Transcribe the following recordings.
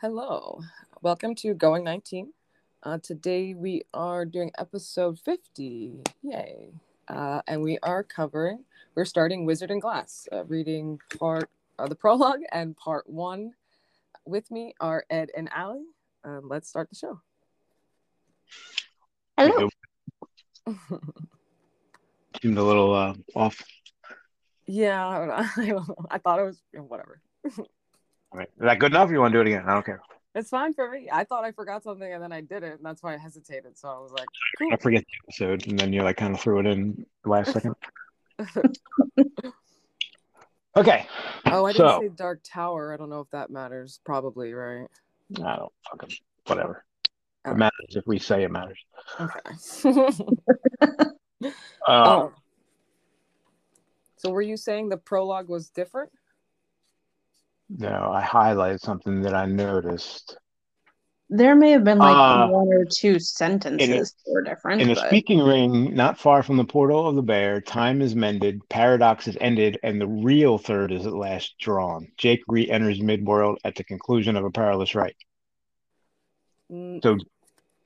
Hello, welcome to Going 19. Uh, today we are doing episode 50. Yay. Uh, and we are covering, we're starting Wizard and Glass, uh, reading part of the prologue and part one. With me are Ed and Allie. Um, let's start the show. Hello. Seemed a little uh, off. Yeah, I, don't know. I. I thought it was whatever. Right. Is that good enough? You want to do it again? I don't care. It's fine for me. I thought I forgot something and then I did it, and that's why I hesitated. So I was like, cool. I forget the episode, and then you like kind of threw it in the last second. Okay. Oh, I didn't So- say Dark Tower. I don't know if that matters. Probably, right? I don't fucking whatever. It Alright. matters if we say it matters. Okay. Uh, oh. So were you saying the prologue was different? No, I highlighted something that I noticed. There may have been like Uh, one or two sentences that were different. In the but speaking ring, not far from the portal of the bear, time is mended, paradox is ended, and the real third is at last drawn. Jake re-enters midworld at the conclusion of a perilous rite. Mm, So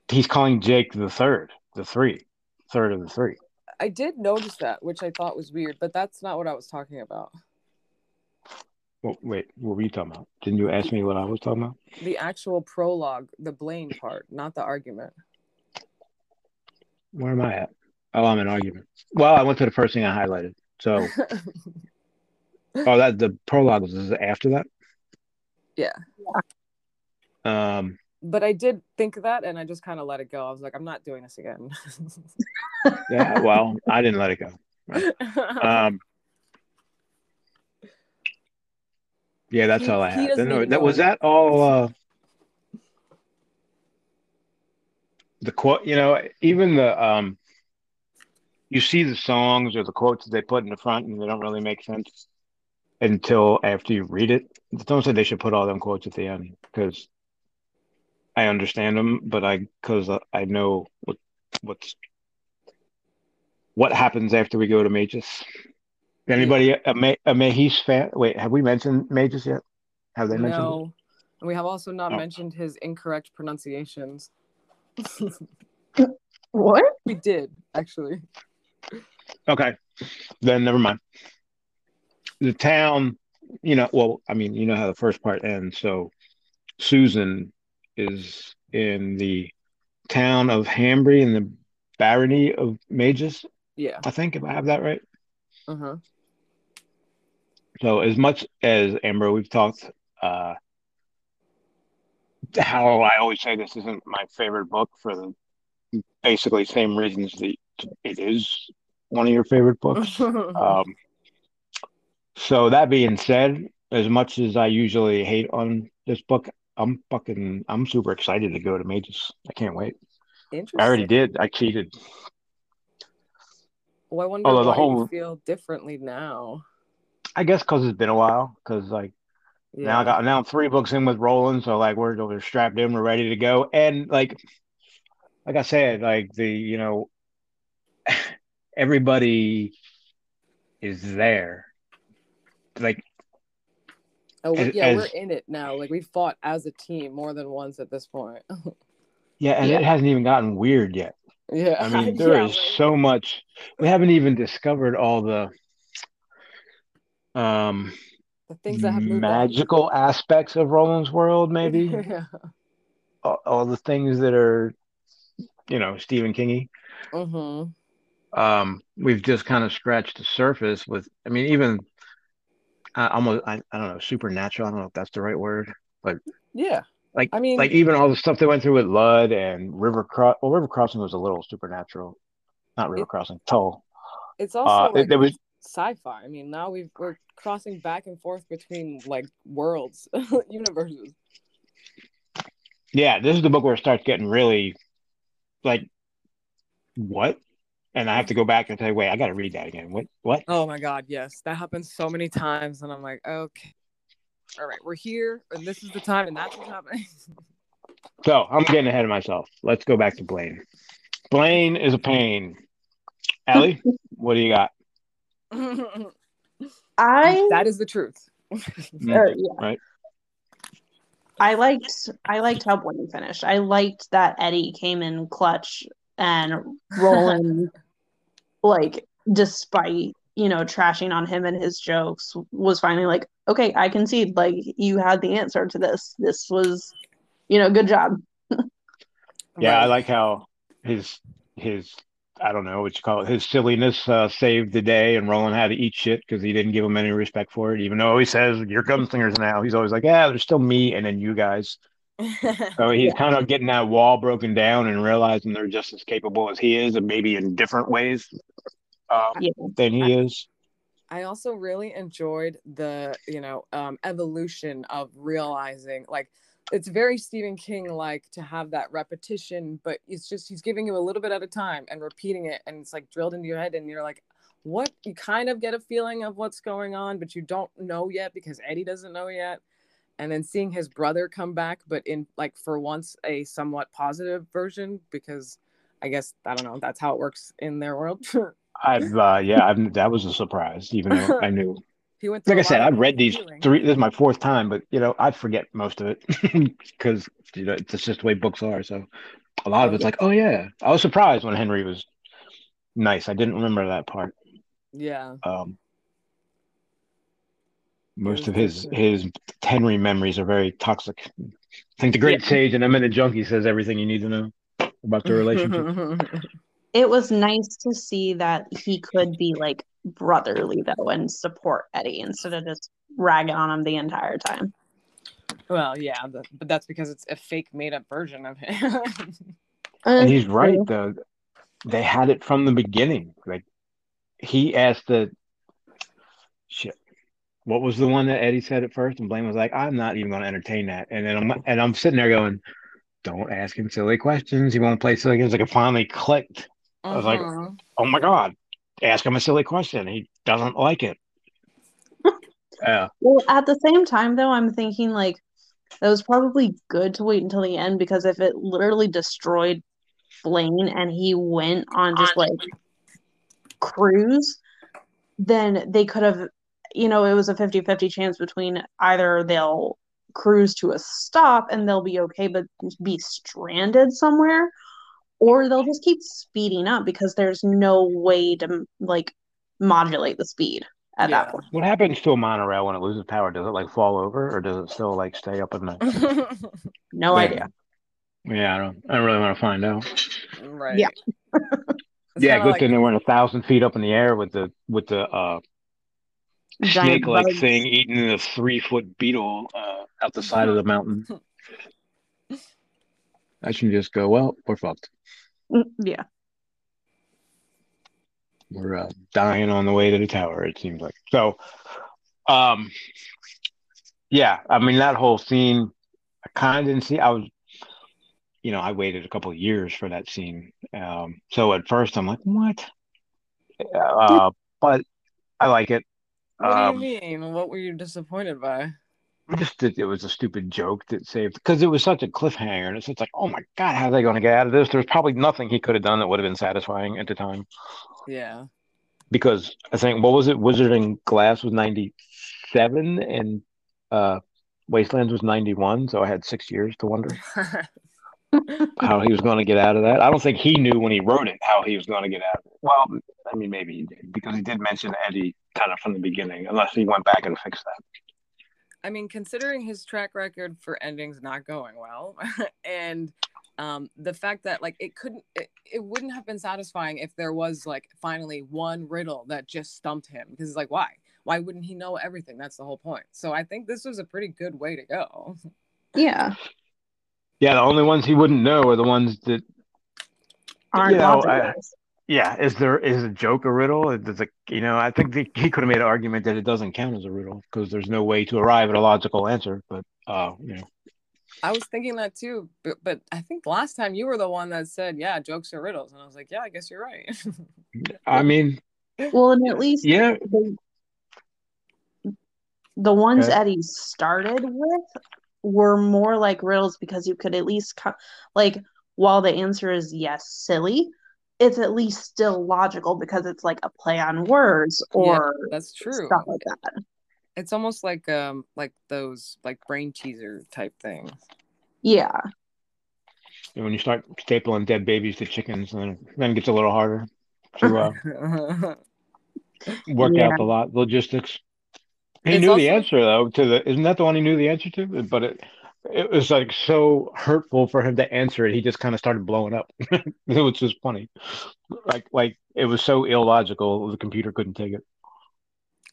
he's calling Jake the third, the three, third of the three. I did notice that, which I thought was weird, but that's not what I was talking about. Well, wait, what were you talking about? Didn't you ask me what I was talking about? The actual prologue, the Blaine part, not the argument. Where am I at? Oh, I'm in argument. Well, I went to the first thing I highlighted. So, oh, that the prologue was after that. yeah. Um, But I did think of that and I just kind of let it go. I was like, I'm not doing this again. yeah. Well, I didn't let it go. Um, yeah, that's He- all I had. No, that was that all. Uh, the quote, you know, even the um, you see the songs or the quotes that they put in the front, and they don't really make sense until after you read it. Don't say they should put all them quotes at the end because I understand them, but I because I know what what's what happens after we go to Mejis. Anybody a, Ma- a Mejis fan? Wait, have we mentioned Mejis yet? Have they mentioned? no. And we have also not Oh. mentioned his incorrect pronunciations. what? we did, actually. Okay, then never mind. The town, you know, well, I mean, you know how the first part ends. So Susan is in the town of Hambry in the barony of Mejis. Yeah. I think, if I have that right. Uh huh. So as much as Amber, we've talked uh how I always say this isn't my favorite book for the basically same reasons that it is one of your favorite books. Um, so that being said, as much as I usually hate on this book, I'm fucking I'm super excited to go to Mejis. I can't wait. Interesting. I already did. I cheated. Well, I wonder Although the whole- feel differently now. I guess because it's been a while. Because like Yeah. now I got now I'm three books in with Roland, so like we're we're strapped in, we're ready to go, and like like I said, like the you know everybody is there. Like oh, as- yeah, we're in it now. Like we fought as a team more than once at this point. yeah, and it hasn't even gotten weird yet. yeah. I mean, there is Yeah, right. so much. We haven't even discovered all the um the things that have magical aspects of Roland's world, maybe yeah. all, all the things that are, you know, Stephen Kingy. Mm-hmm. um we've just kind of scratched the surface with i mean even uh, almost I, I don't know supernatural i don't know if that's the right word but Yeah. like I mean- like even all the stuff they went through with lud and river cross well river crossing was a little supernatural not river It- crossing toll It's also uh like it, there was sci-fi. I mean, now we've we're crossing back and forth between like worlds, universes. yeah this is the book where it starts getting really like what and i have to go back and say wait i gotta read that again what what Oh my god, yes. That happens so many times and I'm like, okay. All right, we're here and this is the time and that's what's happening. so i'm getting ahead of myself let's go back to blaine blaine is a pain Ellie, what do you got I that is the truth. Uh, yeah. Right. I liked I liked how Blaine finished. I liked that Eddie came in clutch and Roland like despite you know trashing on him and his jokes was finally like okay I concede like you had the answer to this this was you know good job Yeah, I like how his his I don't know what you call it. His silliness uh, saved the day, and Roland had to eat shit because he didn't give him any respect for it. Even though he says, "Your gunslingers now," he's always like, "Yeah, there's still me, and then you guys." So he's Yeah. kind of getting that wall broken down and realizing they're just as capable as he is, and maybe in different ways um, yeah than he is. I also really enjoyed the, you know, um, evolution of realizing like it's very Stephen King like to have that repetition, but it's just he's giving you a little bit at a time and repeating it, and it's like drilled into your head, and you're like, what? You kind of get a feeling of what's going on, but you don't know yet because Eddie doesn't know yet. And then seeing his brother come back, but in like for once a somewhat positive version, because I guess I don't know, that's how it works in their world. I've uh, yeah, I've, that was a surprise, even though I knew. He went Like I said, I've read these healing. three. This is my fourth time, but you know, I forget most of it because you know it's just the way books are. So a lot of it's yeah. like, oh yeah, I was surprised when Henry was nice. I didn't remember that part. Yeah. Um, most of his his Henry memories are very toxic. I think the great Yeah. sage and Eminent Junkie says everything you need to know about the relationship. it was nice to see that he could be like brotherly though and support Eddie instead of just ragging on him the entire time. well, yeah, the, but that's because it's a fake made up version of him. And he's right though. They had it from the beginning. Like he asked the shit. What was the one that Eddie said at first? And Blaine was like, "I'm not even going to entertain that." And then I'm and I'm sitting there going, "Don't ask him silly questions. He won't play silly games." Like it finally clicked. I was like, Mhm. "Oh my god, ask him a silly question. He doesn't like it." Yeah, Well, at the same time though, I'm thinking like that was probably good to wait until the end because if it literally destroyed Blaine and he went on just like cruise, then they could have, you know, it was a 50 50 chance between either they'll cruise to a stop and they'll be okay, but be stranded somewhere, or they'll just keep speeding up because there's no way to like modulate the speed at Yeah. that point. what happens to a monorail when it loses power? Does it like fall over, or does it still like stay up in the? No Yeah. idea. Yeah, I don't. I don't really want to find out. right. Yeah. It's yeah, good like- thing they weren't a thousand feet up in the air with the with the uh snake like thing eating a three foot beetle uh, out the side of the mountain. I should just go, well, we're fucked. Yeah. We're uh, dying on the way to the tower, it seems like. So, um, yeah, I mean, that whole scene, I kind of didn't see. I was, you know, I waited a couple of years for that scene. Um, so at first I'm like, what? Uh, but I like it. What Um, do you mean? What were you disappointed by? just that it was a stupid joke that saved because it was such a cliffhanger and it's just like oh my god how are they going to get out of this? There's probably nothing he could have done that would have been satisfying at the time. Yeah. because i think what was it? Wizard and Glass was 97 and uh wastelands was 91 so i had six years to wonder how he was going to get out of that. I don't think he knew when he wrote it how he was going to get out of it. Well i mean maybe he did because he did mention eddie kind of from the beginning unless he went back and fixed that I mean, considering his track record for endings not going well, and um, the fact that like it couldn't, it, it wouldn't have been satisfying if there was like finally one riddle that just stumped him because it's like why? Why wouldn't he know everything? That's the whole point. So I think this was a pretty good way to go. Yeah. yeah the only ones he wouldn't know are the ones that Aren't You know. I- Yeah, is there is a joke a riddle? Does it, you know, I think the, he could have made an argument that it doesn't count as a riddle because there's no way to arrive at a logical answer. But uh, you know, I was thinking that too, but, but I think last time you were the one that said, "Yeah, jokes are riddles," and I was like, "Yeah, I guess you're right." I mean, Well, and at least yeah, the, the ones Okay. Eddie started with were more like riddles because you could at least co- like while the answer is yes, silly, it's at least still logical because it's like a play on words or That's true. stuff like that. It's almost like um like those like brain teaser type things. Yeah. And when you start stapling dead babies to chickens, then then it gets a little harder to uh, work Yeah. out the lot logistics. He It's knew the answer though to the isn't that the one he knew the answer to? But it it was like so hurtful for him to answer it. He just kind of started blowing up. it was funny. Like like it was so illogical the computer couldn't take it.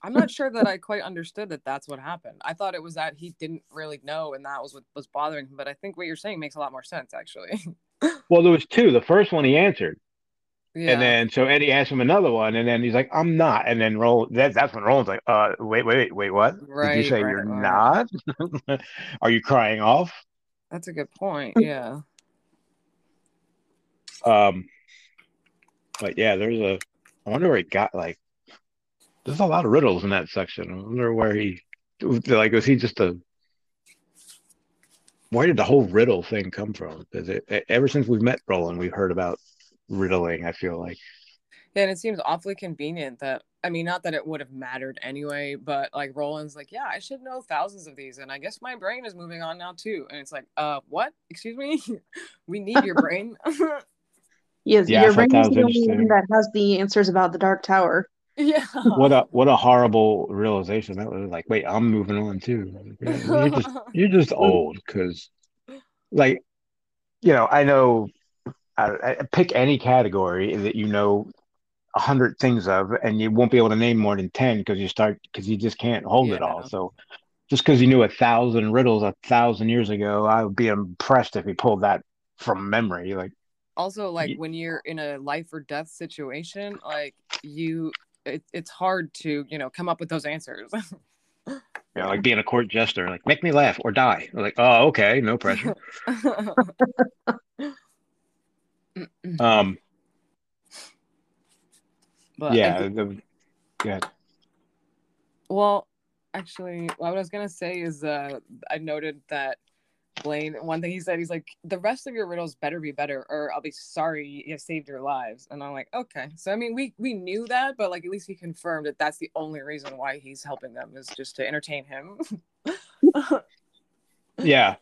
I'm not sure that I quite understood that that's what happened. I thought it was that he didn't really know and that was what was bothering him. But I think what you're saying makes a lot more sense actually. Well, there was two. The first one he answered. Yeah. And then so Eddie asked him another one, and then he's like, "I'm not." And then Roland, that, that's when Roland's like, "Uh, wait, wait, wait, wait, what? Did you say right, you're right. not? Are you crying off?" that's a good point. Yeah. Um, but yeah, there's a. I wonder where he got like. There's a lot of riddles in that section. I wonder where he, like, was he just a? Where did the whole riddle thing come from? Because it, ever since we've met Roland, we've heard about riddling. I feel like. Yeah, and it seems awfully convenient that I mean, not that it would have mattered anyway, but like Roland's like, yeah, I should know thousands of these, and I guess my brain is moving on now too. And it's like, uh, what? Excuse me, we need your brain. Yes, Yeah, your brain that is the only one that has the answers about the Dark Tower. yeah. What a what a horrible realization that was. Like, wait, I'm moving on too. You're just you're just old because, like, you know, I know. I, I pick any category that you know a hundred things of, and you won't be able to name more than ten because you start because you just can't hold it all. So, just because you knew a thousand riddles a thousand years ago, I would be impressed if you pulled that from memory. Like, also like Ye- when you're in a life or death situation like you it, it's hard to you know come up with those answers you know, like being a court jester, like make me laugh or die. Like, oh, okay, no pressure. Um, but yeah, think- the, yeah. well actually what i was gonna say is uh i noted that blaine one thing he said he's like the rest of your riddles better be better or i'll be sorry you saved your lives and i'm like okay so i mean we we knew that but like at least he confirmed that that's the only reason why he's helping them is just to entertain him Yeah,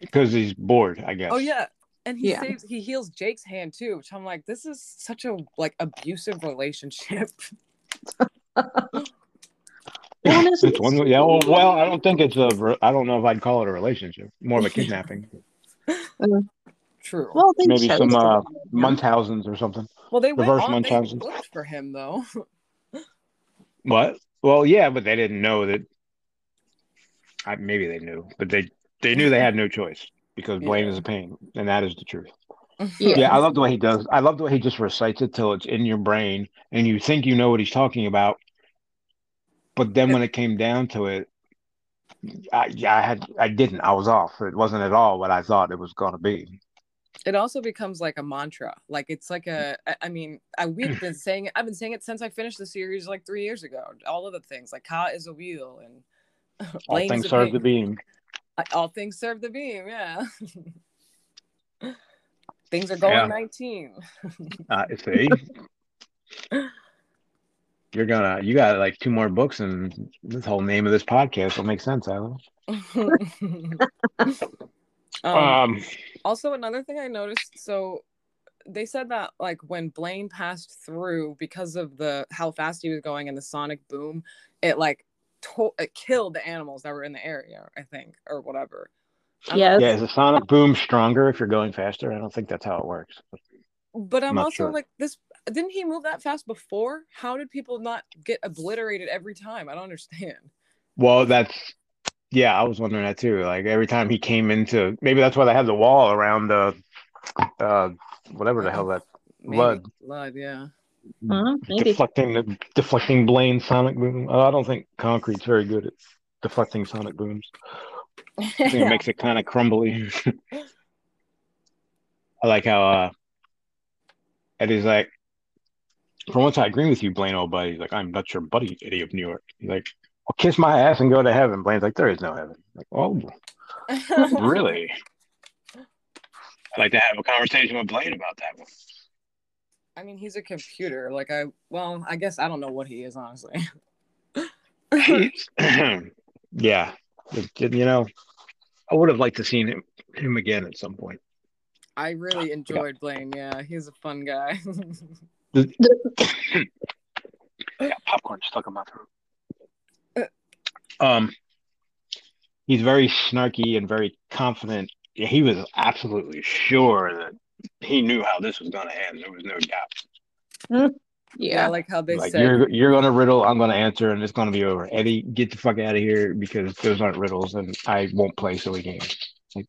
because he's bored, I guess. Oh yeah. And he Yeah. saves he heals Jake's hand too, which I'm like, this is such a like abusive relationship. Well, it's- It's one, yeah. Well, well, I don't think it's a. I don't know if I'd call it a relationship. More of a kidnapping. True. Well, Well, they Maybe chose some to uh, go with him. Munchausen's or something. Well, they went reverse on they looked for him though. What? Well, yeah, but they didn't know that. I, maybe they knew, but they they knew they had no choice because Blaine Yeah. is a pain, and that is the truth. Yeah. Yeah, I love the way he does. I love the way he just recites it till it's in your brain, and you think you know what he's talking about, but then when it came down to it, I, I had I didn't. I was off. It wasn't at all what I thought it was going to be. it also becomes like a mantra. Like it's like a I- I mean, I we've been saying it, I've been saying it since I finished the series like three years ago. All of the things like Ka is a wheel and All Blaine is things serve the beam. Beam. All things serve the beam, yeah. things are going Yeah. 19. Uh, see, you're gonna you got like two more books, and this whole name of this podcast will make sense, Alan. um, Um, also another thing i noticed so they said that like when blaine passed through because of the how fast he was going and the sonic boom it like to- it killed the animals that were in the area i think or whatever I don't Yes. yeah, is the sonic boom stronger if you're going faster? I don't think that's how it works. but i'm Not also sure. like this didn't he move that fast before how did people not get obliterated every time i don't understand Well, that's yeah, I was wondering that too. Like every time he came into, maybe that's why they had the wall around the, uh, whatever the hell that Maybe. Lud. blood yeah Huh? Deflecting the deflecting Blaine sonic boom. Uh, I don't think concrete's very good at deflecting sonic booms. I think it makes it kind of crumbly. I like how uh, Eddie's like, for once I agree with you, Blaine, old buddy. He's like, I'm not your buddy, Eddie of New York. He's like, well, kiss my ass and go to heaven. Blaine's like, there is no heaven. Like, oh, really? I'd like to have a conversation with Blaine about that one. I mean, he's a computer. Like I, well, I guess I don't know what he is honestly. Yeah, you know, I would have liked to seen him him again at some point. I really enjoyed Blaine. Yeah, he's a fun guy. yeah, popcorn stuck in my throat. Um, he's very snarky and very confident. He was absolutely sure that he knew how this was going to end. There was no doubt. Hmm. yeah, Yeah. I like how they like said. you're you're gonna riddle, I'm gonna answer, and it's gonna be over. Eddie, get the fuck out of here because those aren't riddles, and I won't play silly games. Like,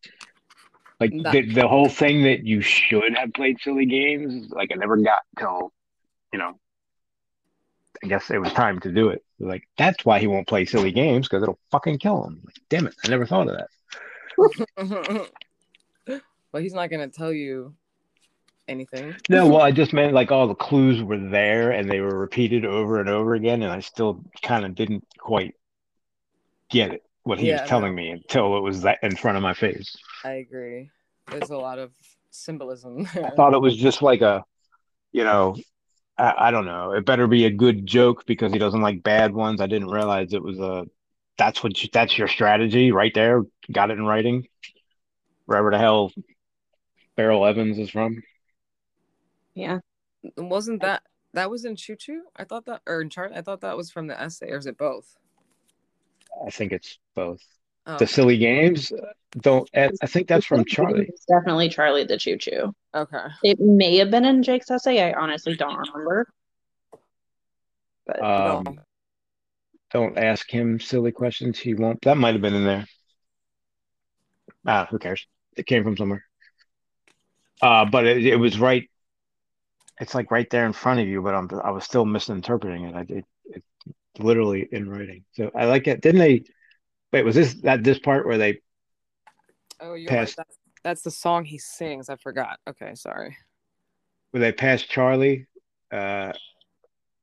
like Nah. the the whole thing that you should have played silly games, like I never got till, you know, I guess it was time to do it. Like that's why he won't play silly games because it'll fucking kill him. Like, damn it, I never thought of that. well, he's not gonna tell you anything. No, well, I just meant like all the clues were there and they were repeated over and over again, and I still kind of didn't quite get it what he Yeah, was telling me until it was that in front of my face. I agree. There's a lot of symbolism. I thought it was just like a, you know, I, I don't know. It better be a good joke because he doesn't like bad ones. I didn't realize it was a. That's what you, that's your strategy right there. Got it in writing. Wherever the hell Beryl Evans is from. Yeah. Wasn't that that was in Choo Choo? I thought that, or in Chart. I thought that was from the essay, or is it both? I think it's both. Oh, The silly games don't. I I think that's from Charlie. It's definitely Charlie the Choo Choo. okay. It may have been in Jake's essay. I honestly don't remember. But Um, No. don't ask him silly questions. He won't. That might have been in there. Ah, who cares? It came from somewhere. Uh, but it, it was right. It's like right there in front of you, but I'm I was still misinterpreting it. I did it, literally in writing. So I like it. Didn't they? Wait, was this that this part where they Oh, you're Pass. right. That's, that's the song he sings. I forgot. Okay, sorry. where they passed Charlie? Uh,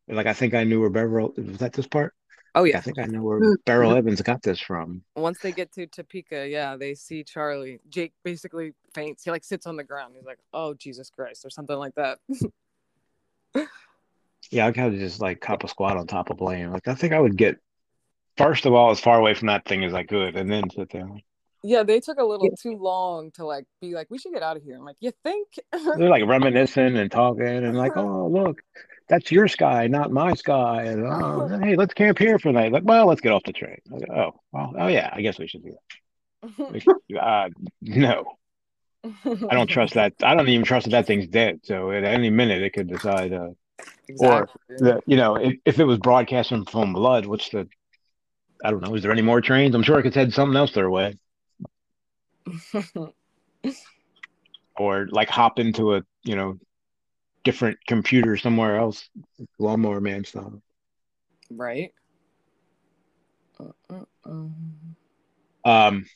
like I think I knew where Beryl was that this part? Oh yeah, I think I know where Mm. Beryl Evans got this from. Once they get to Topeka, yeah, they see Charlie. Jake basically faints. He like sits on the ground. He's like, "Oh Jesus Christ," or something like that. Yeah, I kind of just like cop a squat on top of Blaine. Like I think I would get first of all as far away from that thing as I could, and then sit there. yeah, they took a little too long to like be like, "We should get out of here." I'm like, "You think?" They're like reminiscing and talking, and like, oh look, that's your sky, not my sky. And oh, hey, let's camp here for the night. Like, well, let's get off the train. Like, oh, well, oh yeah, I guess we should do that. We should- uh, no, I don't trust that. I don't even trust that that thing's dead. So at any minute it could decide. Uh, exactly. the, you know, if, if it was broadcasting from Lud, what's the? I don't know. Is there any more trains? I'm sure it could send something else their way, or like hop into a you know different computer somewhere else, lawnmower man style. right. Uh, uh, uh. Um,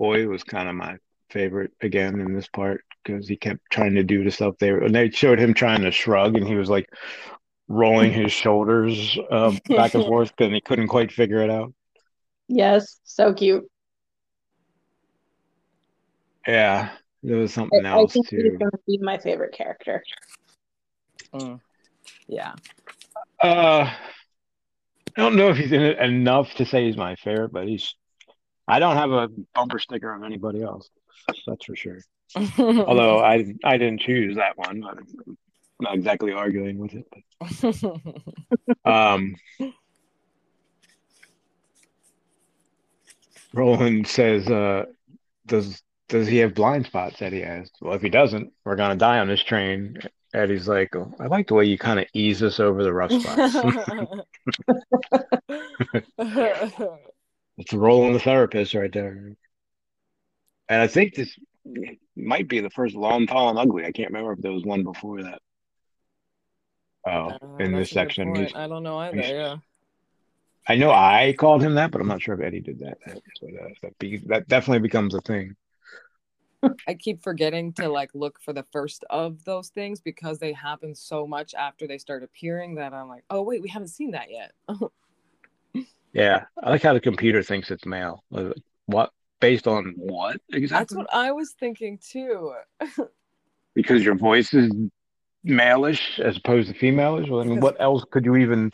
Oy it was kind of my favorite again in this part because he kept trying to do the stuff they were, and they showed him trying to shrug, and he was like rolling his shoulders uh, back and forth because he couldn't quite figure it out. yes, so cute. Yeah, there was something I else think he's too. gonna be my favorite character. Mm. Yeah. Uh, I don't know if he's in it enough to say he's my favorite, but he's. I don't have a bumper sticker on anybody else. That's for sure. Although I I didn't choose that one. I'm not exactly arguing with it. But, um, Roland says, uh, "Does does he have blind spots?" Eddie asked. Well, if he doesn't, we're gonna die on this train. Eddie's like, oh, "I like the way you kind of ease us over the rough spots." It's Roland the therapist right there. And I think this might be the first long, tall, and ugly. I can't remember if there was one before that. Oh, Uh, in this section, I don't know either. Yeah. I know I called him that, but I'm not sure if Eddie did that. But, uh, that, be, that definitely becomes a thing. I keep forgetting to like look for the first of those things because they happen so much after they start appearing that I'm like, oh wait, we haven't seen that yet. Yeah, I like how the computer thinks it's male. What based on what exactly? That's what I was thinking too. Because your voice is malish as opposed to femalish. Well, I mean, what else could you even?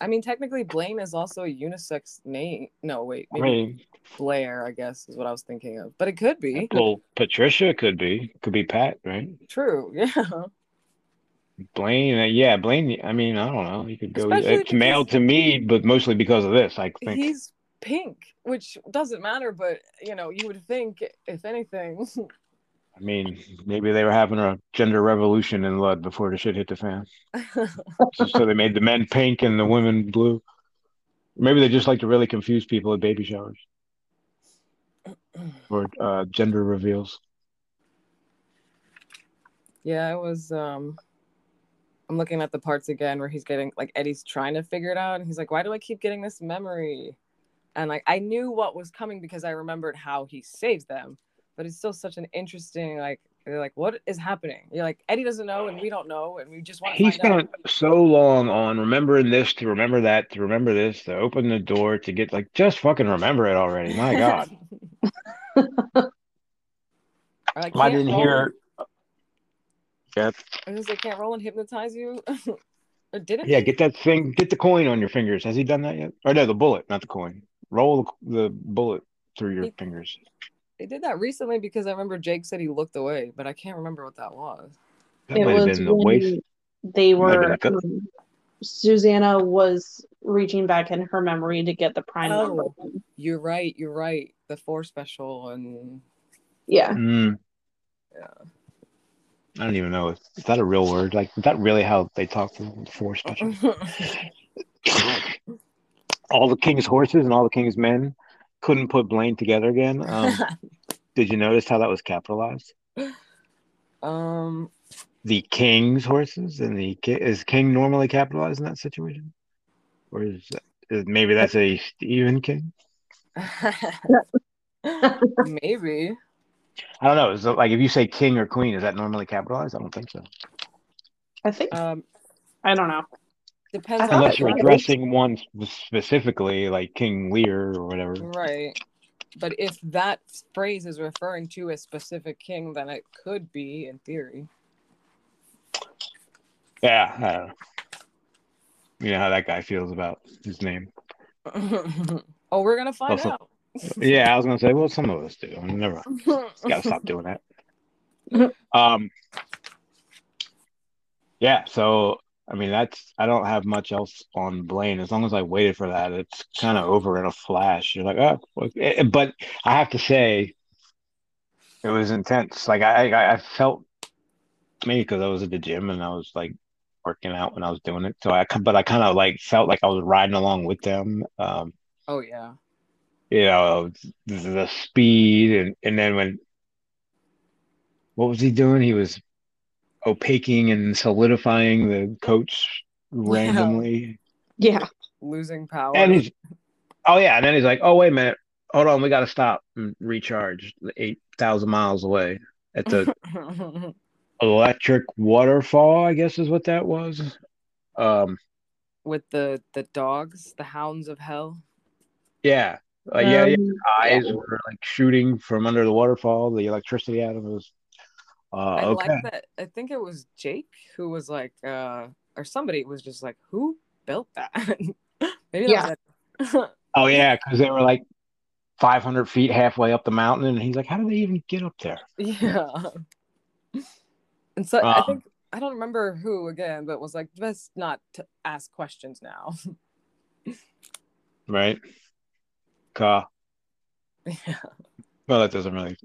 I mean, technically, Blaine is also a unisex name. No, wait, I mean, Blair, I guess, is what I was thinking of. But it could be. well, Patricia could be, could be Pat, right? True, yeah. Blaine, uh, yeah, Blaine. I mean, I don't know. He could go. Especially It's male to me, but mostly because of this. I think. He's pink, which doesn't matter, but you know, you would think, if anything. I mean, maybe they were having a gender revolution in Lud before the shit hit the fan. So, so they made the men pink and the women blue. Maybe they just like to really confuse people at baby showers or uh, gender reveals. yeah, it was. um I'm looking at the parts again where he's getting like Eddie's trying to figure it out, and he's like, "Why do I keep getting this memory?" And like I knew what was coming because I remembered how he saved them, but it's still such an interesting like. They're like, "What is happening?" You're like, Eddie doesn't know, and we don't know, and we just want to He find out. spent so long on remembering this to remember that to remember this to open the door to get like just fucking remember it already. My God, Or, like, I didn't roll- hear. Yeah, I was like, can't Roland hypnotize you, or didn't? yeah. Get that thing. Get the coin on your fingers. Has he done that yet? Or no, the bullet, not the coin. Roll the, the bullet through your He- fingers. They did that recently because I remember Jake said he looked away, but I can't remember what that was. That it was been the when waist. they Might have been were um, Susanna was reaching back in her memory to get the prime Oh. number. You're right. You're right. The four special and Yeah. Mm. Yeah. I don't even know. Is that a real word? Like, is that really how they talk to the four special? all the king's horses and all the king's men couldn't put Blaine together again. Um, did you notice how that was capitalized? um, The king's horses and the ki- is king normally capitalized in that situation, or is, is maybe that's a Stephen King? maybe. I don't know. Is it, like if you say king or queen, is that normally capitalized? I don't think so. I think Um, I don't know. Depends Unless you're addressing one specifically, like King Lear or whatever. right. But if that phrase is referring to a specific king, then it could be in theory. Yeah, I don't know. You know how that guy feels about his name. oh, we're gonna find Also- out. Yeah, I was gonna say, well, some of us do. Never. Gotta stop doing that. Um. Yeah, so I mean, that's I don't have much else on Blaine. As long as I waited for that, it's kind of over in a flash. You're like, oh, okay. but I have to say, it was intense. Like I, I, I felt maybe because I was at the gym and I was like working out when I was doing it. So I, but I kind of like felt like I was riding along with them. Um, Oh yeah. you know, the, the speed and and then when what was he doing? He was opaquing and solidifying the coach randomly. Yeah. Losing power. And he's oh yeah, and then he's like, Oh wait a minute, hold on, we gotta stop and recharge eight thousand miles away at the electric waterfall, I guess is what that was. Um With the the dogs, the hounds of hell. yeah. Uh, yeah, yeah. Um, Eyes yeah. were like shooting from under the waterfall, the electricity out of it was uh I okay. like that. I think it was Jake who was like, uh, or somebody was just like, who built that? Maybe Yeah. was it. Oh yeah, because they were like 500 feet halfway up the mountain, and he's like, "How did they even get up there?" yeah. And so I Um, think I don't remember who again, but was like, best not to ask questions now. Right? Ka. yeah. Well, that doesn't really.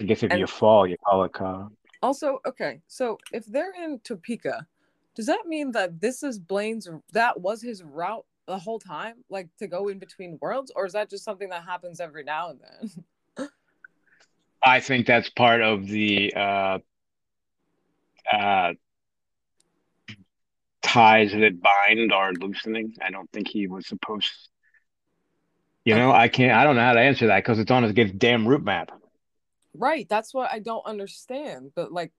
I guess if And- you fall, you call it ka. Also, okay, so if they're in Topeka, does that mean that this is Blaine's that was his route the whole time, like to go in between worlds, or is that just something that happens every now and then? I think that's part of the uh, uh, ties that bind are loosening. I don't think he was supposed. You know, I can't. I don't know how to answer that because it's on his damn route map. Right, that's what I don't understand. But like,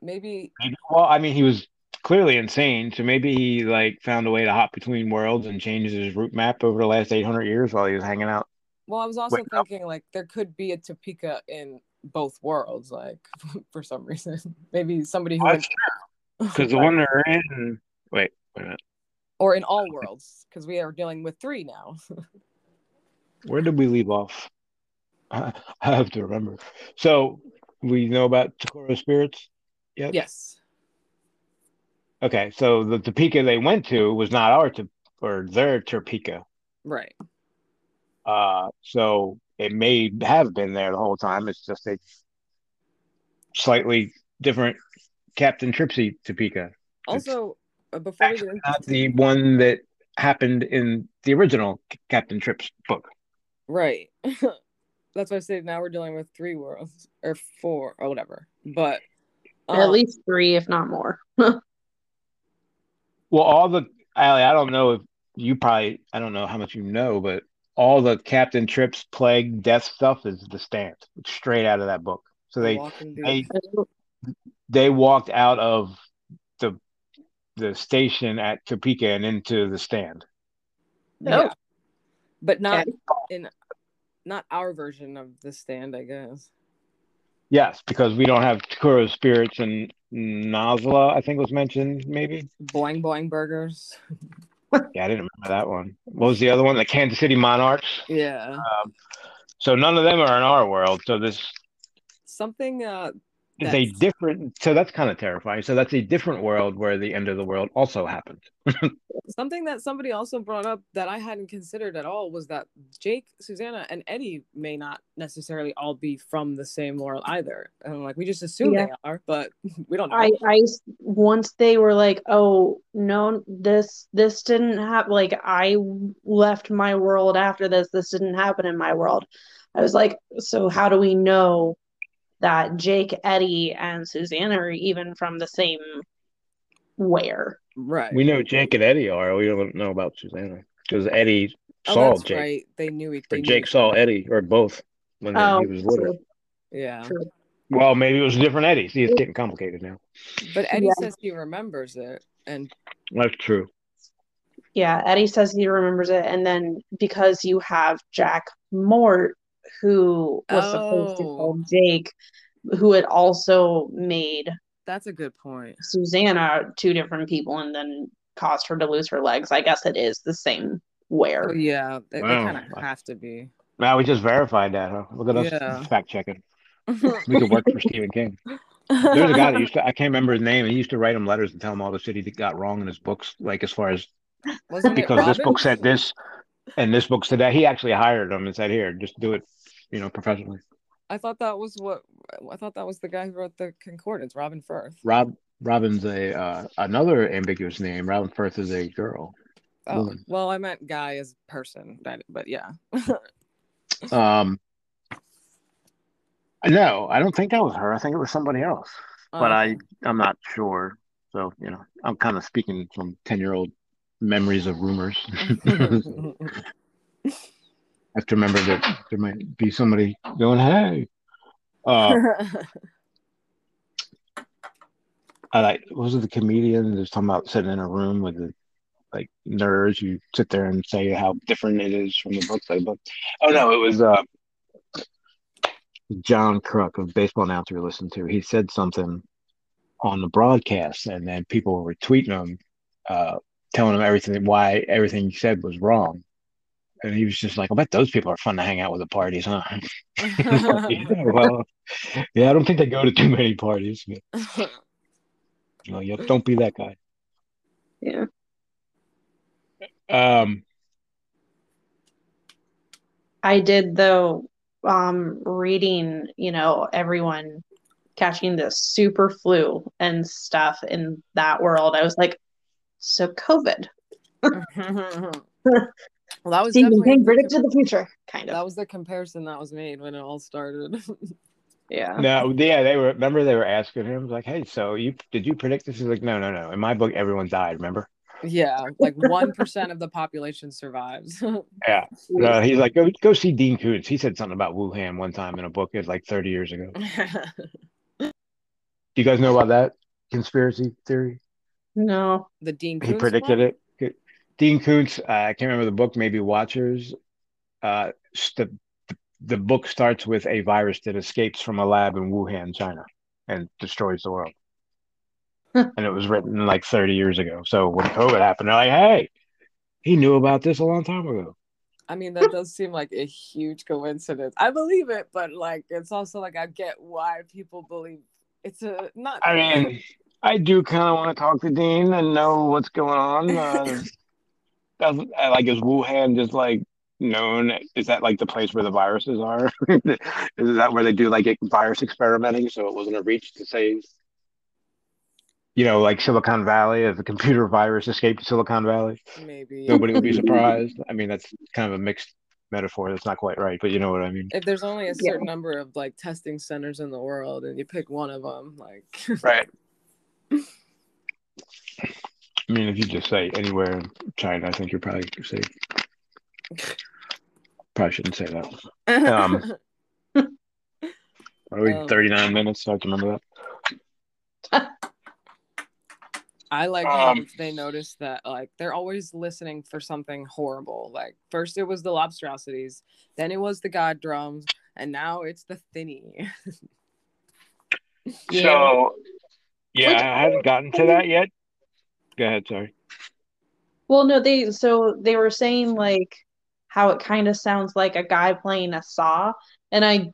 maybe well, I mean, he was clearly insane, so maybe he like found a way to hop between worlds and changed his route map over the last 800 years while he was hanging out. Well, I was also thinking like there could be a Topeka in both worlds, like for some reason. Maybe somebody who Oh, Because the one they're in Wait, wait a minute. or in all worlds, because we are dealing with three now. Where did we leave off? I have to remember. So we know about Takuro spirits. Yep. yes. Okay, so the Topeka they went to was not our to or their Topeka. Right. Uh, so it may have been there the whole time. It's just a slightly different Captain Tripsy Topeka, Also, uh, before we not the one that happened in the original Captain Trips book. right, that's why I say now we're dealing with three worlds or four or whatever. But At um, least three, if not more. Well, all the Allie, I don't know if you probably I don't know how much you know, but all the Captain Trips plague death stuff is the stand. Straight out of that book. So they they they walked out of the the station at Topeka and into the stand. yeah, but not Okay. in not our version of the stand, I guess. Yes, because we don't have Takuro spirits and Nazla, I think was mentioned, maybe. Boing boing burgers. Yeah, I didn't remember that one. What was the other one? The Kansas City Monarchs. Yeah, So none of them are in our world. So this something. Uh, is a different. So that's kind of terrifying. So that's a different world where the end of the world also happened. something that somebody also brought up that I hadn't considered at all was that Jake, Susanna, and Eddie may not necessarily all be from the same world either. And like we just assume Yeah. they are, but we don't know. I, I once they were like, oh no, this this didn't happen. Like I left my world after this. This didn't happen in my world. I was like, so how do we know that Jake, Eddie, and Susanna are even from the same where? right. We know Jake and Eddie are. We don't know about Susanna because Eddie oh, saw that's Jake, right. They knew each. or Jake saw. Eddie, or both when Oh, he was little. true, Yeah, true. Well, maybe it was a different Eddie. See, it's getting complicated now. but Eddie Yeah. says he remembers it, and That's true. Yeah, Eddie says he remembers it, and then because you have Jack Mort, who was supposed to Oh. kill Jake, who had also made that's a good point. Susanna two different people and then caused her to lose her legs. I guess it is the same Oh, where. yeah, they, Wow. kind of have to be. Now we just verified that, huh? Look at us Yeah. fact checking. We could work for Stephen King. There's a guy that used to, I can't remember his name. He used to write him letters and tell him all the shit he got wrong in his books, like as far as Wasn't because this book said this and this book said that. He actually hired him and said, here, just do it, you know, professionally. I thought that was what I thought that was the guy who wrote the concordance, Robin Furth. Rob Robin's a uh, another ambiguous name. Robin Furth is a girl. Oh, Woman. well, I meant guy as person, but, but yeah. Um, no, I don't think that was her. I think it was somebody else, but I I'm not sure. So you know, I'm kind of speaking from ten year old memories of rumors. I have to remember that there might be somebody going, "Hey." Uh, I like was it the comedian that's talking about sitting in a room with the like nerds? You sit there and say how different it is from the book. Like, book. Oh no, it was uh John Kruk, of baseball announcer we listened to. He said something on the broadcast, and then people were tweeting him, uh, telling him everything why everything he said was wrong. And he was just like, I bet those people are fun to hang out with at parties, huh? yeah, well, yeah, I don't think they go to too many parties. But, you know, yep, don't be that guy. Yeah. Um, I did though, um, reading, you know, everyone catching the super flu and stuff in that world. I was like, so COVID. Well, that was Stephen definitely King the- predicted the future, kind of. that was the comparison that was made when it all started. Yeah. no, yeah, they were. Remember, they were asking him like, "Hey, so you did you predict this?" He's like, "No, no, no. In my book, everyone died. Remember?" yeah, like one percent of the population survives. Yeah. No, he's like, "Go, go see Dean Koontz." He said something about Wuhan one time in a book. It was like thirty years ago. Do you guys know about that conspiracy theory? No. the Dean He Koontz predicted one? it. Dean Koontz, uh, I can't remember the book, maybe Watchers. Uh, the, the book starts with a virus that escapes from a lab in Wuhan, China, and destroys the world. and it was written like 30 years ago. So when COVID happened, they're like, hey, he knew about this a long time ago. I mean, that does seem like a huge coincidence. I believe it, but like, it's also like I get why people believe it's a not. I mean, I do kind of want to talk to Dean and know what's going on. Uh, doesn't uh, like is Wuhan just like known? Is that like the place where the viruses are? is that where they do like virus experimenting? So it wasn't a reach to say, you know, like Silicon Valley, if a computer virus escaped Silicon Valley, maybe nobody would be surprised. I mean, that's kind of a mixed metaphor. That's not quite right, but you know what I mean. If there's only a certain yeah. number of like testing centers in the world, and you pick one of them, like right. I mean, if you just say anywhere in China, I think you're probably safe. Probably shouldn't say that. Um, are we um, 39 minutes? So I can remember that. I like how um, they noticed that like they're always listening for something horrible. Like first it was the lobstrosities, then it was the god drums, and now it's the thinny. so yeah, I haven't gotten to that yet. Go ahead, sorry. Well, no, they so they were saying like how it kind of sounds like a guy playing a saw, and I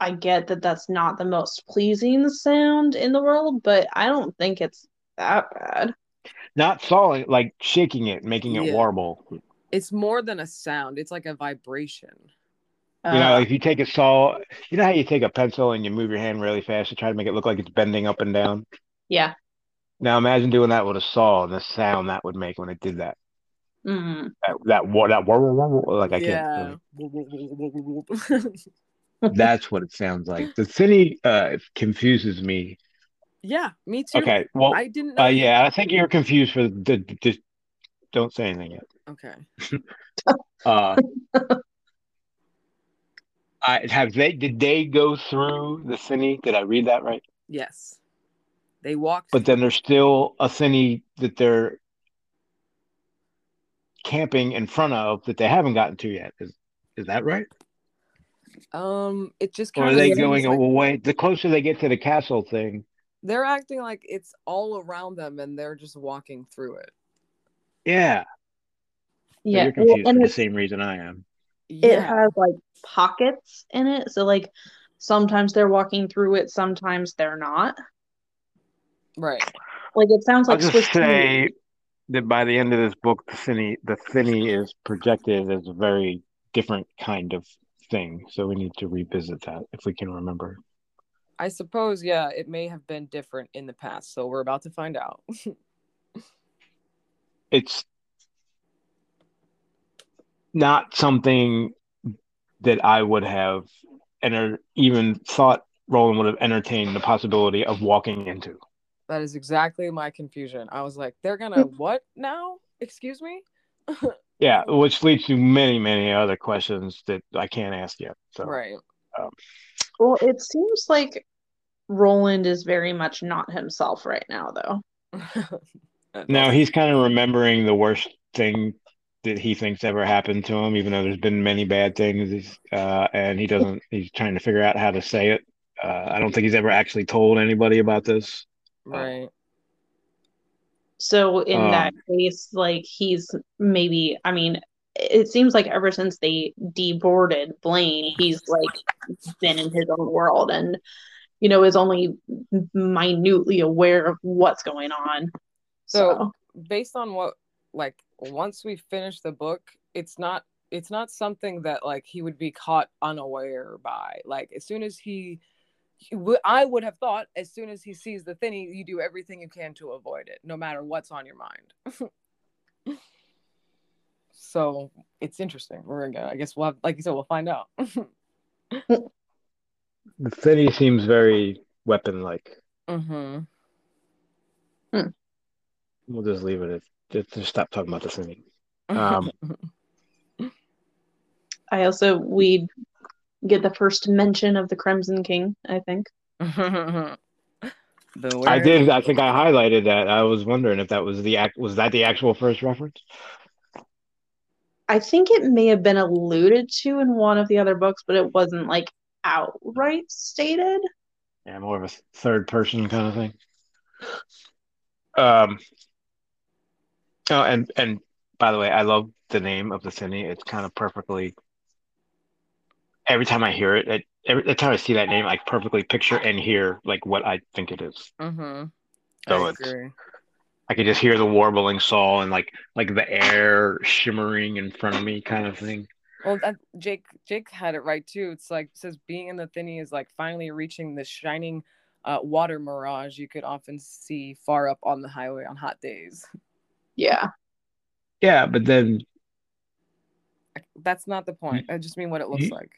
I get that that's not the most pleasing sound in the world, but I don't think it's that bad. Not sawing, like shaking it, making it yeah. warble. It's more than a sound; it's like a vibration. You know, uh, if you take a saw, you know how you take a pencil and you move your hand really fast to try to make it look like it's bending up and down. Yeah. Now imagine doing that with a saw and the sound that would make when it did that. Mm-hmm. That that that like I yeah. can't. That's what it sounds like. The city uh, confuses me. Yeah, me too. Okay, well, I didn't. Uh, yeah, I think you're confused for the. Just don't say anything yet. Okay. uh, I have they did they go through the city? Did I read that right? Yes. They walk. But then there's still a city that they're camping in front of that they haven't gotten to yet. Is is that right? Um, it just kind or are they going like, away? The closer they get to the castle thing, they're acting like it's all around them, and they're just walking through it. Yeah. Yeah, so you're confused well, for the same reason I am. It yeah. has like pockets in it, so like sometimes they're walking through it, sometimes they're not. Right. Like it sounds like I'll just Swiss say that by the end of this book, the thinny the thinny is projected as a very different kind of thing. So we need to revisit that if we can remember. I suppose, yeah, it may have been different in the past. So we're about to find out. it's not something that I would have enter even thought Roland would have entertained the possibility of walking into. That is exactly my confusion. I was like, they're gonna what now? Excuse me? yeah, which leads to many, many other questions that I can't ask yet. So right. Um, well, it seems like Roland is very much not himself right now, though. now he's kind of remembering the worst thing that he thinks ever happened to him, even though there's been many bad things, uh, and he doesn't. He's trying to figure out how to say it. Uh, I don't think he's ever actually told anybody about this. Right. So in um, that case, like he's maybe I mean, it seems like ever since they deboarded Blaine, he's like been in his own world and you know is only minutely aware of what's going on. So, so based on what like once we finish the book, it's not it's not something that like he would be caught unaware by. Like as soon as he I would have thought as soon as he sees the thinny, you do everything you can to avoid it, no matter what's on your mind. so it's interesting. We're gonna, I guess we'll have, like you said, we'll find out. the thinny seems very weapon-like. Mm-hmm. Hmm. We'll just leave it at just, just stop talking about the thinny. Um, I also we get the first mention of the Crimson King, I think. I did. I think I highlighted that. I was wondering if that was the act. Was that the actual first reference? I think it may have been alluded to in one of the other books, but it wasn't like outright stated. Yeah, more of a third person kind of thing. Um. Oh, and and by the way, I love the name of the city. It's kind of perfectly. Every time I hear it, it every, every time I see that name, I perfectly picture and hear like what I think it is. Mm-hmm. So I it's agree. I could just hear the warbling saw and like like the air shimmering in front of me, kind of thing. Well, that, Jake Jake had it right too. It's like it says being in the thinny is like finally reaching the shining uh, water mirage you could often see far up on the highway on hot days. Yeah. Yeah, but then That's not the point. I just mean what it looks You- like.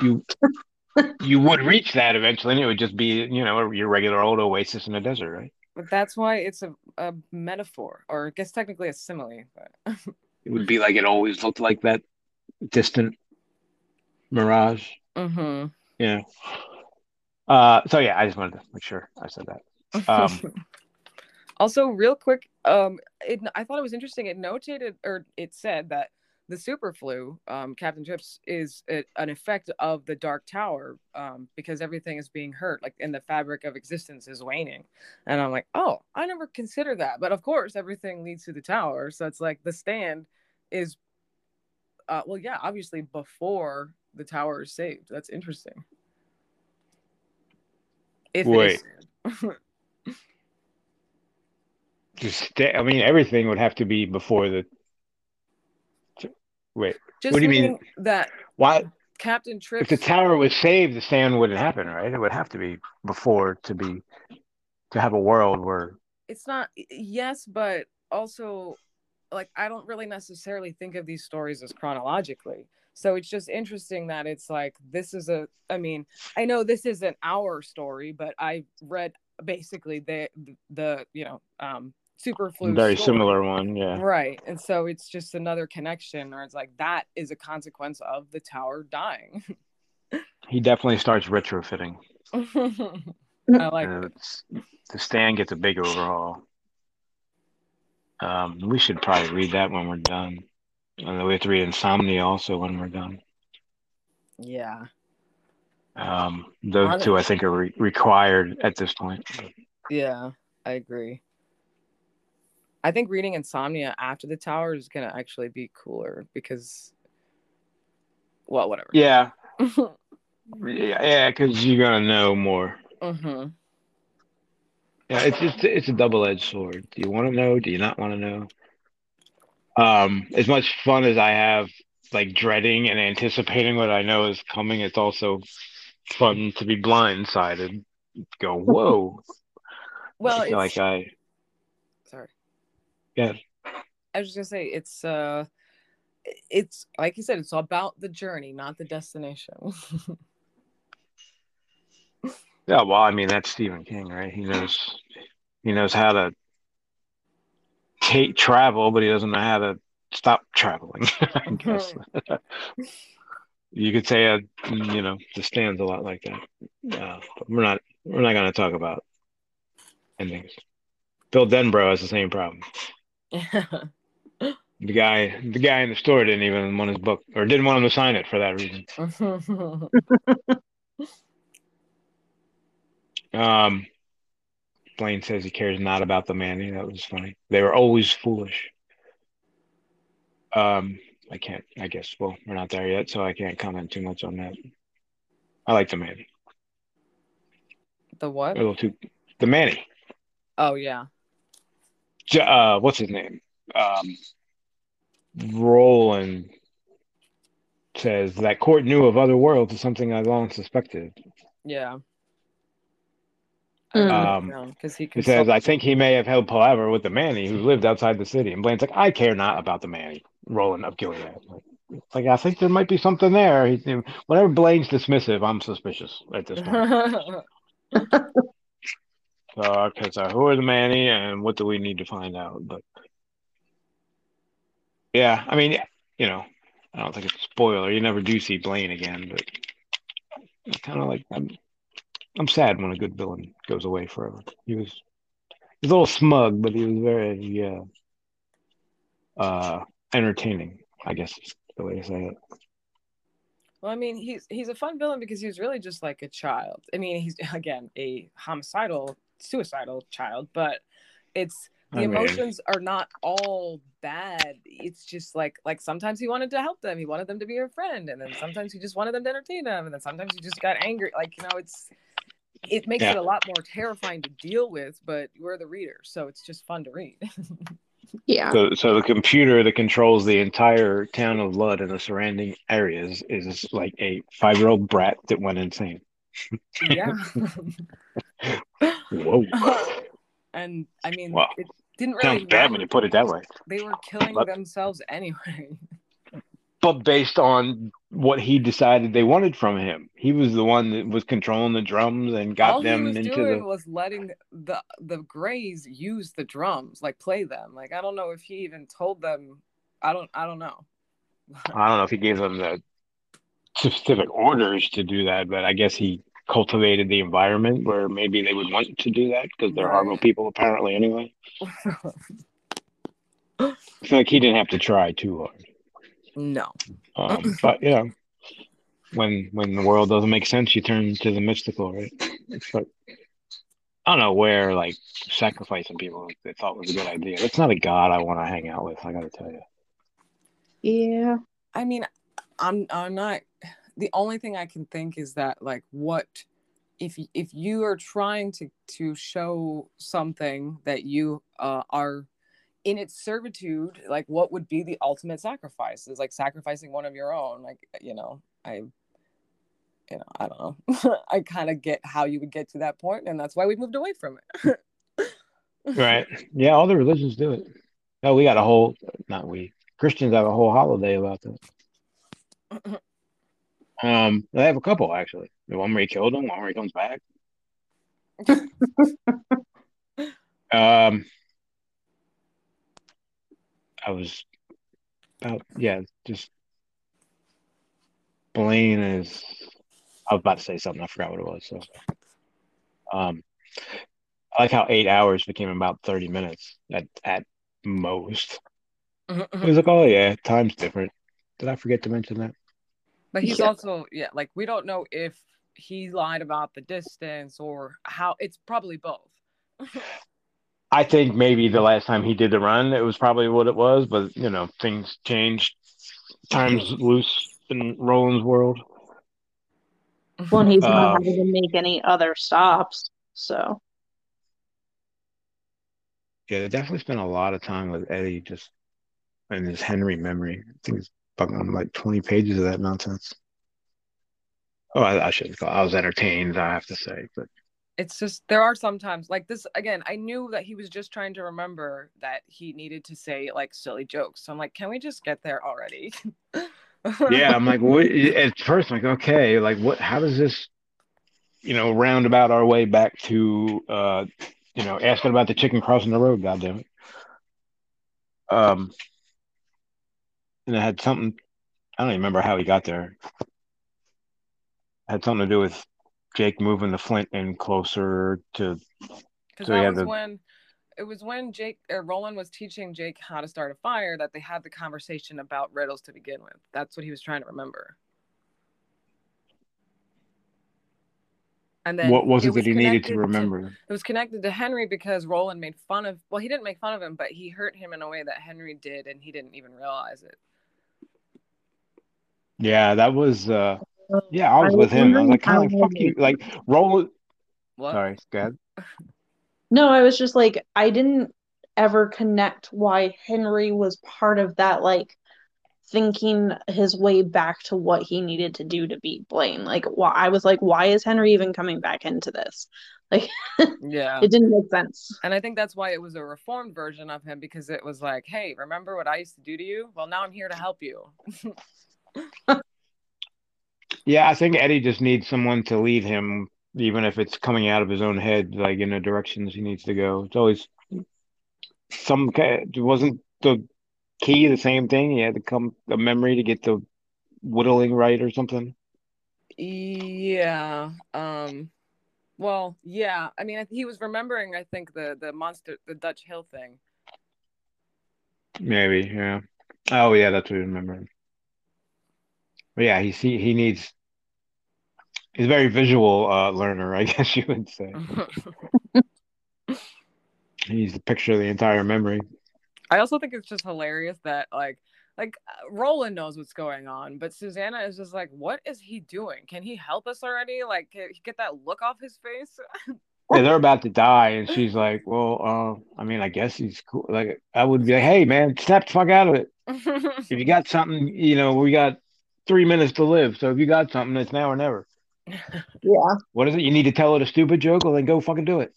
You you would reach that eventually, and it would just be you know your regular old oasis in the desert, right? But that's why it's a, a metaphor, or I guess technically a simile. But It would be like it always looked like that distant mirage. mm-hmm. Yeah. Uh, so yeah, I just wanted to make sure I said that. Um, also, real quick, um, it, I thought it was interesting. It notated or it said that the super flu, um, Captain Trips, is a, an effect of the Dark Tower um, because everything is being hurt, like in the fabric of existence is waning. And I'm like, oh, I never considered that. But of course, everything leads to the tower. So it's like the stand is, uh, well, yeah, obviously before the tower is saved. That's interesting. If Wait. just I mean, everything would have to be before the. Wait, Just What do you mean? that why? Captain If the tower was saved, the sand wouldn't happen, right? It would have to be before to be to have a world where it's not yes, but also like I don't really necessarily think of these stories as chronologically. So it's just interesting that it's like this is a I mean, I know this isn't our story, but I read basically the the you know, um super flu very story. similar one, yeah. Right. And so it's just another connection or it's like that is a consequence of the tower dying. He definitely starts retrofitting. I like it. the stand gets a big overhaul. Um, we should probably read that when we're done. And then we have to read Insomnia also when we're done. Yeah. Um, those they- two I think are re- required at this point. Yeah, I agree. I think reading Insomnia after the tower is gonna actually be cooler because, well, whatever. Yeah, yeah, yeah, because you're gonna know more. hmm Yeah, it's just it's a double edged sword. Do you want to know? Do you not want to know? Um, as much fun as I have, like dreading and anticipating what I know is coming, it's also fun to be blindsided. Go, whoa! Well, like I. Yeah. I was just gonna say it's uh, it's like you said, it's about the journey, not the destination. yeah. Well, I mean that's Stephen King, right? He knows he knows how to take travel, but he doesn't know how to stop traveling. I guess you could say, uh, you know, the stand's a lot like that. Uh, but we're not we're not going to talk about endings. Bill Denbrough has the same problem. The guy, the guy in the store didn't even want his book, or didn't want him to sign it for that reason. Um, Blaine says he cares not about the Manni. That was funny. They were always foolish. Um, I can't. I guess. Well, we're not there yet, so I can't comment too much on that. I like the Manni. the what? A little too. The Manni. Oh yeah. J- Uh, what's his name? Um, Roland says that Cort knew of other worlds is something I long suspected. Yeah. Hmm. Um, because he He says, I think he may have held palaver with the Manni who lived outside the city. And Blaine's like, I care not about the Manni. Roland of Gilead. Like, like, I think there might be something there. He, whenever Blaine's dismissive, I'm suspicious at this point. Because who are the Manni and what do we need to find out? But yeah, I mean, you know, I don't think it's a spoiler. You never do see Blaine again, but it's kind of like I'm, I'm sad when a good villain goes away forever. He was, he was a little smug, but he was very uh, uh, entertaining. I guess is the way to say it. Well, I mean, he's he's a fun villain because he was really just like a child. I mean, he's again a homicidal, suicidal child, but it's the oh, I mean- emotions are not all bad. It's just like like sometimes he wanted to help them. He wanted them to be her friend, and then sometimes he just wanted them to entertain them, and then sometimes he just got angry. Like you know, it's it makes Yeah. it a lot more terrifying to deal with. But we're the reader, so it's just fun to read. Yeah. So, so the computer that controls the entire town of Lud and the surrounding areas is like a five-year-old brat that went insane. yeah. Whoa, and I mean, Wow. it didn't really sounds bad when you put it that way. They were killing But- themselves anyway. But based on what he decided they wanted from him, he was the one that was controlling the drums and got All them into doing the. was letting the the Greys use the drums, like play them. Like I don't know if he even told them. I don't. I don't know. I don't know if he gave them the specific orders to do that, but I guess he cultivated the environment where maybe they would want to do that because they're Right. horrible people apparently anyway. It's like he didn't have to try too hard. no. Um, but you know, when when the world doesn't make sense, you turn to the mystical, right? It's like I don't know where like sacrificing people they thought was a good idea. It's not a god I want to hang out with. I got to tell you. Yeah. I mean, I'm. I'm not. The only thing I can think is that like what if if you are trying to to show something that you uh, are in its servitude like what would be the ultimate sacrifice is like sacrificing one of your own like you know i you know i don't know i kind of get how you would get to that point and that's why we moved away from it Right. Yeah, all the religions do it. No, we got a whole not we Christians have a whole holiday about that. Um, they have a couple actually. The one where he killed him, one where he comes back. Um, I was about yeah, just Blaine is. I was about to say something. I forgot what it was. So, um, I like how eight hours became about thirty minutes at at most. It was like, oh yeah, time's different. Did I forget to mention that? But he's Yeah. also yeah, like we don't know if he lied about the distance or how it's probably both. I think maybe the last time he did the run, it was probably what it was, but you know, things changed. Time's loose in Roland's world. Well, and he's not Um, having to make any other stops. So Yeah, they definitely spent a lot of time with Eddie just in his Henry memory. I think it's fucking like 20 pages of that nonsense. Oh, I, I shouldn't call I was entertained, I have to say. But it's just there are sometimes like this again i knew that he was just trying to remember that he needed to say like silly jokes so i'm like can we just get there already yeah, I'm like, what at first I'm like, okay, like what how does this you know, round about our way back to uh you know, asking about the chicken crossing the road, goddamn it. Um and it had something I don't even remember how he got there. It had something to do with Jake moving the flint in closer to because So that was the- when it was when jake or roland was teaching jake how to start a fire that they had the conversation about riddles to begin with that's what he was trying to remember and then what was it, was that he needed to remember? it was connected to henry because roland made fun of well he didn't make fun of him but he hurt him in a way that henry did and he didn't even realize it Yeah, that was uh yeah, I was I with him. I was like kind of like fuck you. Like roll what sorry, go ahead. no, I was just like I didn't ever connect why Henry was part of that like thinking his way back to what he needed to do to beat Blaine. Like why I was like, why is Henry even coming back into this? Like yeah it didn't make sense. And I think that's why it was a reformed version of him because it was like, hey, remember what I used to do to you? Well, now I'm here to help you. Yeah, I think Eddie just needs someone to lead him, even if it's coming out of his own head, like in the directions he needs to go. It's always some kind. Wasn't the key the same thing? He had to come a memory to get the whittling right or something. yeah. Um. Well, yeah. I mean, he was remembering. I think the the monster, the Dutch Hill thing. Maybe, yeah. Oh, yeah, that's what I remember. But yeah, he see he needs. He's a very visual uh, learner, I guess you would say. He's the picture of the entire memory. I also think it's just hilarious that like like Roland knows what's going on, but Susanna is just like, what is he doing? Can he help us already? Like, get that look off his face? Yeah, they're about to die, and she's like, "Well, uh, I mean, I guess he's cool." Like, I would be like, "Hey, man, snap the fuck out of it. If you got something, you know, we got three minutes to live. So if you got something, it's now or never. Yeah. What is it? You need to tell it a stupid joke, well, then go fucking do it.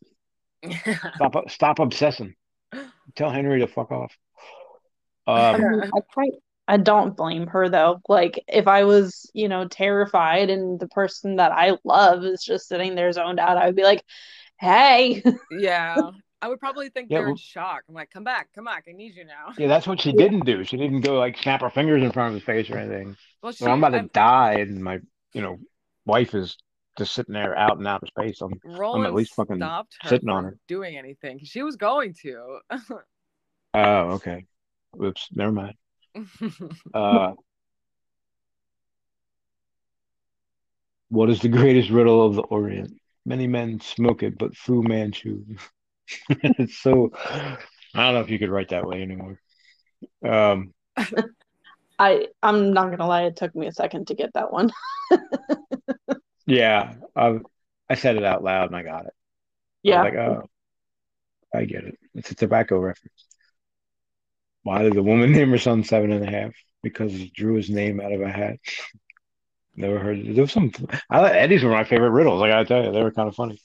Stop, stop obsessing. Tell Henry to fuck off." I, Um, mean, I, quite, I don't blame her though. Like if I was, you know, terrified and the person that I love is just sitting there zoned out, I would be like, "Hey, yeah. I would probably think Yeah, they're in shock. I'm like, come back, come back. I need you now. yeah, that's what she didn't do. She didn't go like snap her fingers in front of his face or anything. Well, she, I'm about to I'm- die, and my, you know, wife is just sitting there out and out of space. I'm, Roland least fucking stopped her sitting on her. doing anything. She was going to. oh, okay. Oops, never mind. Uh, what is the greatest riddle of the Orient? Many men smoke it, but Fu Manchu. it's so. I don't know if you could write that way anymore. Um, I I'm not gonna lie, it took me a second to get that one." yeah, I, I said it out loud and I got it. I Yeah. was like, oh, I get it. It's a tobacco reference. Why did the woman name her son seven and a half? Because he drew his name out of a hat. Never heard. There was some. I Eddie's were my favorite riddles. I gotta tell you, they were kind of funny.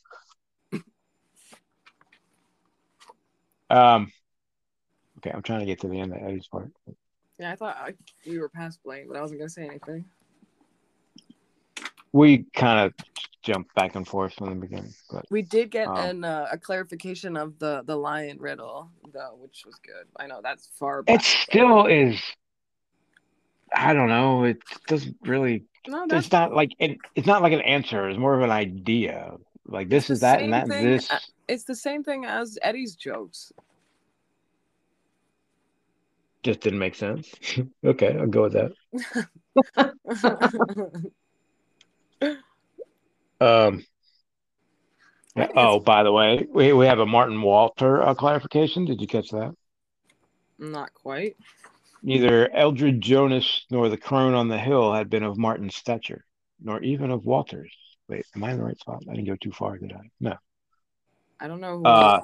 Um. Okay, I'm trying to get to the end of Eddie's part. Yeah, I thought I, we were past Blaine, but I wasn't gonna say anything. We kind of jumped back and forth from the beginning, but We did get Um, an uh, a clarification of the the lion riddle though, which was good. I know that's far back. it still is. I don't know. It doesn't really no, that's it's not like it, it's not like an answer. It's more of an idea. Like this the is that and that thing this. it's the same thing as Eddie's jokes. Just didn't make sense. okay, I'll go with that. Um. Oh, by the way, we we have a Marten Walter uh, clarification. Did you catch that? Not quite. Neither Eldred Jonas nor the crone on the hill had been of Marten's stature, nor even of Walter's. Wait, am I in the right spot? I didn't go too far, did I? No. I don't know who. Uh,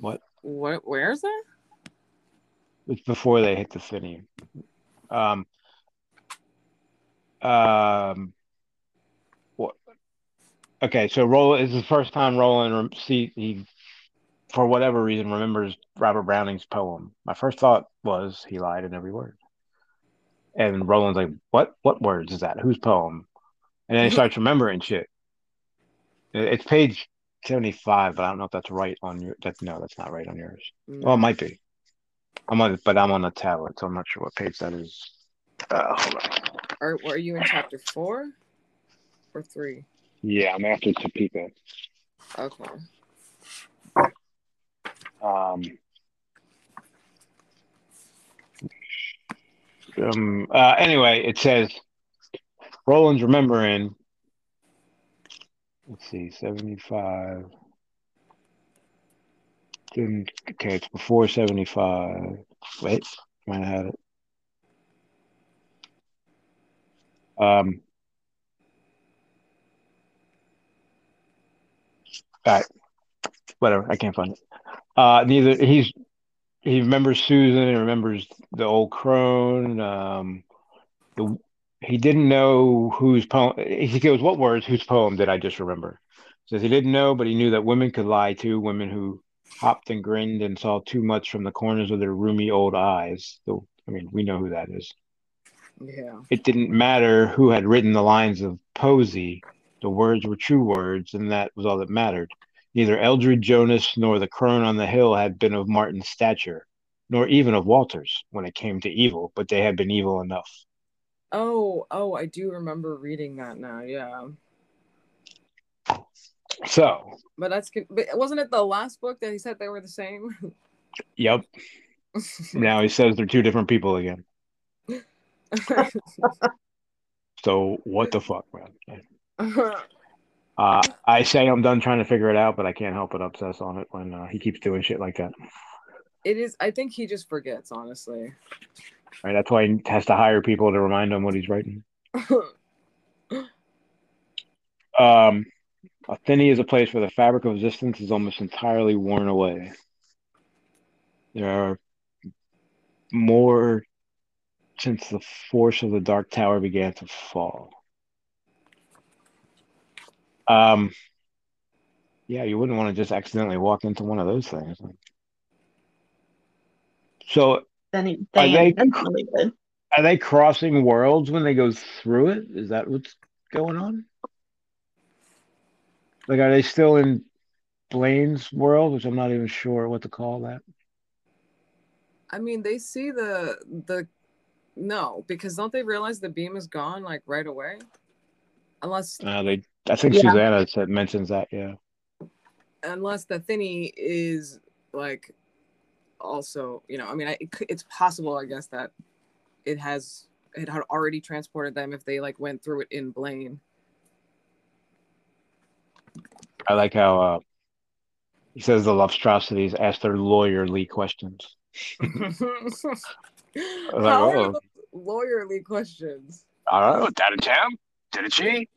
what? what? Where is that? It's before they hit the thinny. Um, um, what? Okay, so Roland is the first time Roland see he, for whatever reason, remembers Robert Browning's poem. My first thought was he lied in every word, and Roland's like, "What? What words is that? Whose poem?" And then he starts remembering shit. It's page seventy-five, but I don't know if that's right on your. That no, that's not right on yours. Well, it might be. I'm on, but I'm on a tablet, so I'm not sure what page that is. Uh, hold on. Are, are you in chapter four or three? Yeah, I'm after Topeka. Okay. Um, um. Uh. Anyway, it says Roland's remembering. Let's see, seventy-five. Didn't okay. It's before seventy-five. Wait, might have had it. Um. All right. Whatever. I can't find it. Uh, neither he's he remembers Susan. He remembers the old crone. Um, the he didn't know whose poem. He goes, "What words? Whose poem did I just remember?" Says he didn't know, but he knew that women could lie to Women who hopped and grinned and saw too much from the corners of their roomy old eyes. So, I mean, we know who that is. Yeah. It didn't matter who had written the lines of poesy. The words were true words, and that was all that mattered. Neither Eldred Jonas nor the crone on the hill had been of Marten's stature, nor even of Walter's when it came to evil, but they had been evil enough. Oh, oh, I do remember reading that now. Yeah. So, But that's. But wasn't it the last book that he said they were the same? yep. Now he says they're two different people again. So what the fuck, man? Uh, I say I'm done trying to figure it out, but I can't help but obsess on it when uh, he keeps doing shit like that. It is. I think he just forgets. Honestly. Right, that's why he has to hire people to remind him what he's writing. Um, A thinny is a place where the fabric of existence is almost entirely worn away. There are more since the force of the Dark Tower began to fall. Um, yeah, you wouldn't want to just accidentally walk into one of those things. So, Then Are they- really are they crossing worlds when they go through it? Is that what's going on? Like, are they still in Blaine's world, which I'm not even sure what to call that? I mean, they see the the no because don't they realize the beam is gone like right away? Unless Uh, they, I think Yeah. Susanna said mentions that. Yeah. unless the thinny is like also you know i mean I, it, it's possible i guess that it has it had already transported them if they like went through it in blaine I like how uh, he says the Lobstrosities ask their lawyerly questions. How like, are oh. those lawyerly questions I don't know. Did it Tam? Did it she?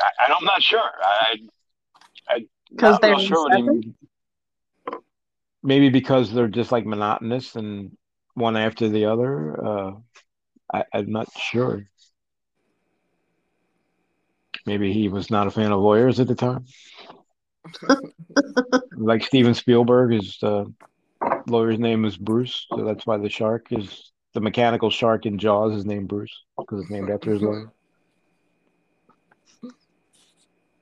I, I'm not sure. I, I, Because I'm they're not sure what separate? maybe because they're just like monotonous and one after the other. Uh, I, I'm not sure. Maybe he was not a fan of lawyers at the time. Like Steven Spielberg, his uh, lawyer's name is Bruce, so that's why the shark is the mechanical shark in Jaws is named Bruce because it's named after his lawyer.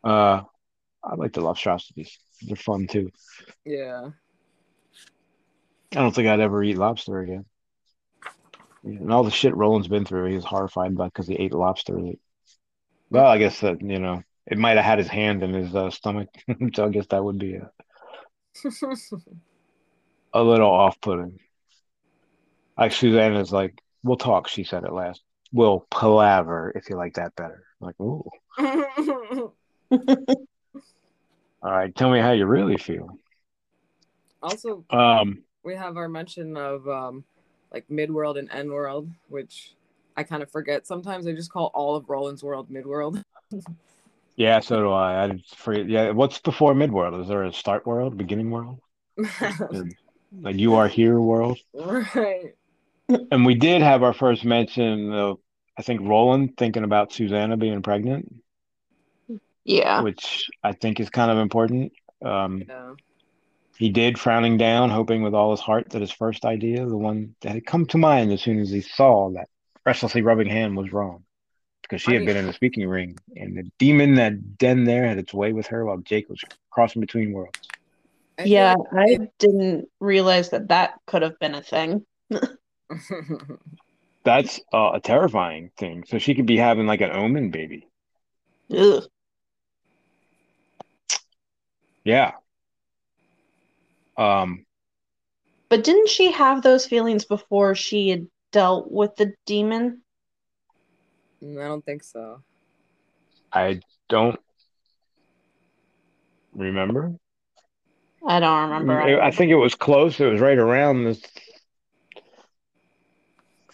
Uh, I like the Lobstrosities. They're fun too. yeah I don't think I'd ever eat lobster again. And all the shit Roland's been through, he's horrified by because he ate lobster. Well, I guess that you know it might have had his hand in his uh, stomach, so I guess that would be a, a little off-putting. Like Susanna's like, "We'll talk," she said at last. We'll palaver if you like that better. like, ooh, all right. Tell me how you really feel. also Um, we have our mention of um like midworld and endworld which i kind of forget sometimes i just call all of roland's world midworld yeah, so do I. I just forget. Yeah, what's before Midworld? Is there a start world, beginning world? like you are here world right and we did have our first mention of i think roland thinking about susanna being pregnant Yeah. which i think is kind of important um, yeah he did frowning down hoping with all his heart that his first idea the one that had come to mind as soon as he saw that restlessly rubbing hand was wrong because she I had mean- been in the speaking ring and the demon that den there had its way with her while jake was crossing between worlds Yeah, I didn't realize that that could have been a thing. that's uh, a terrifying thing so she could be having like an omen baby Ugh. Yeah. Um, But didn't she have those feelings before she had dealt with the demon? I don't think so I don't remember. I don't remember. I either. think it was close. It was right around this.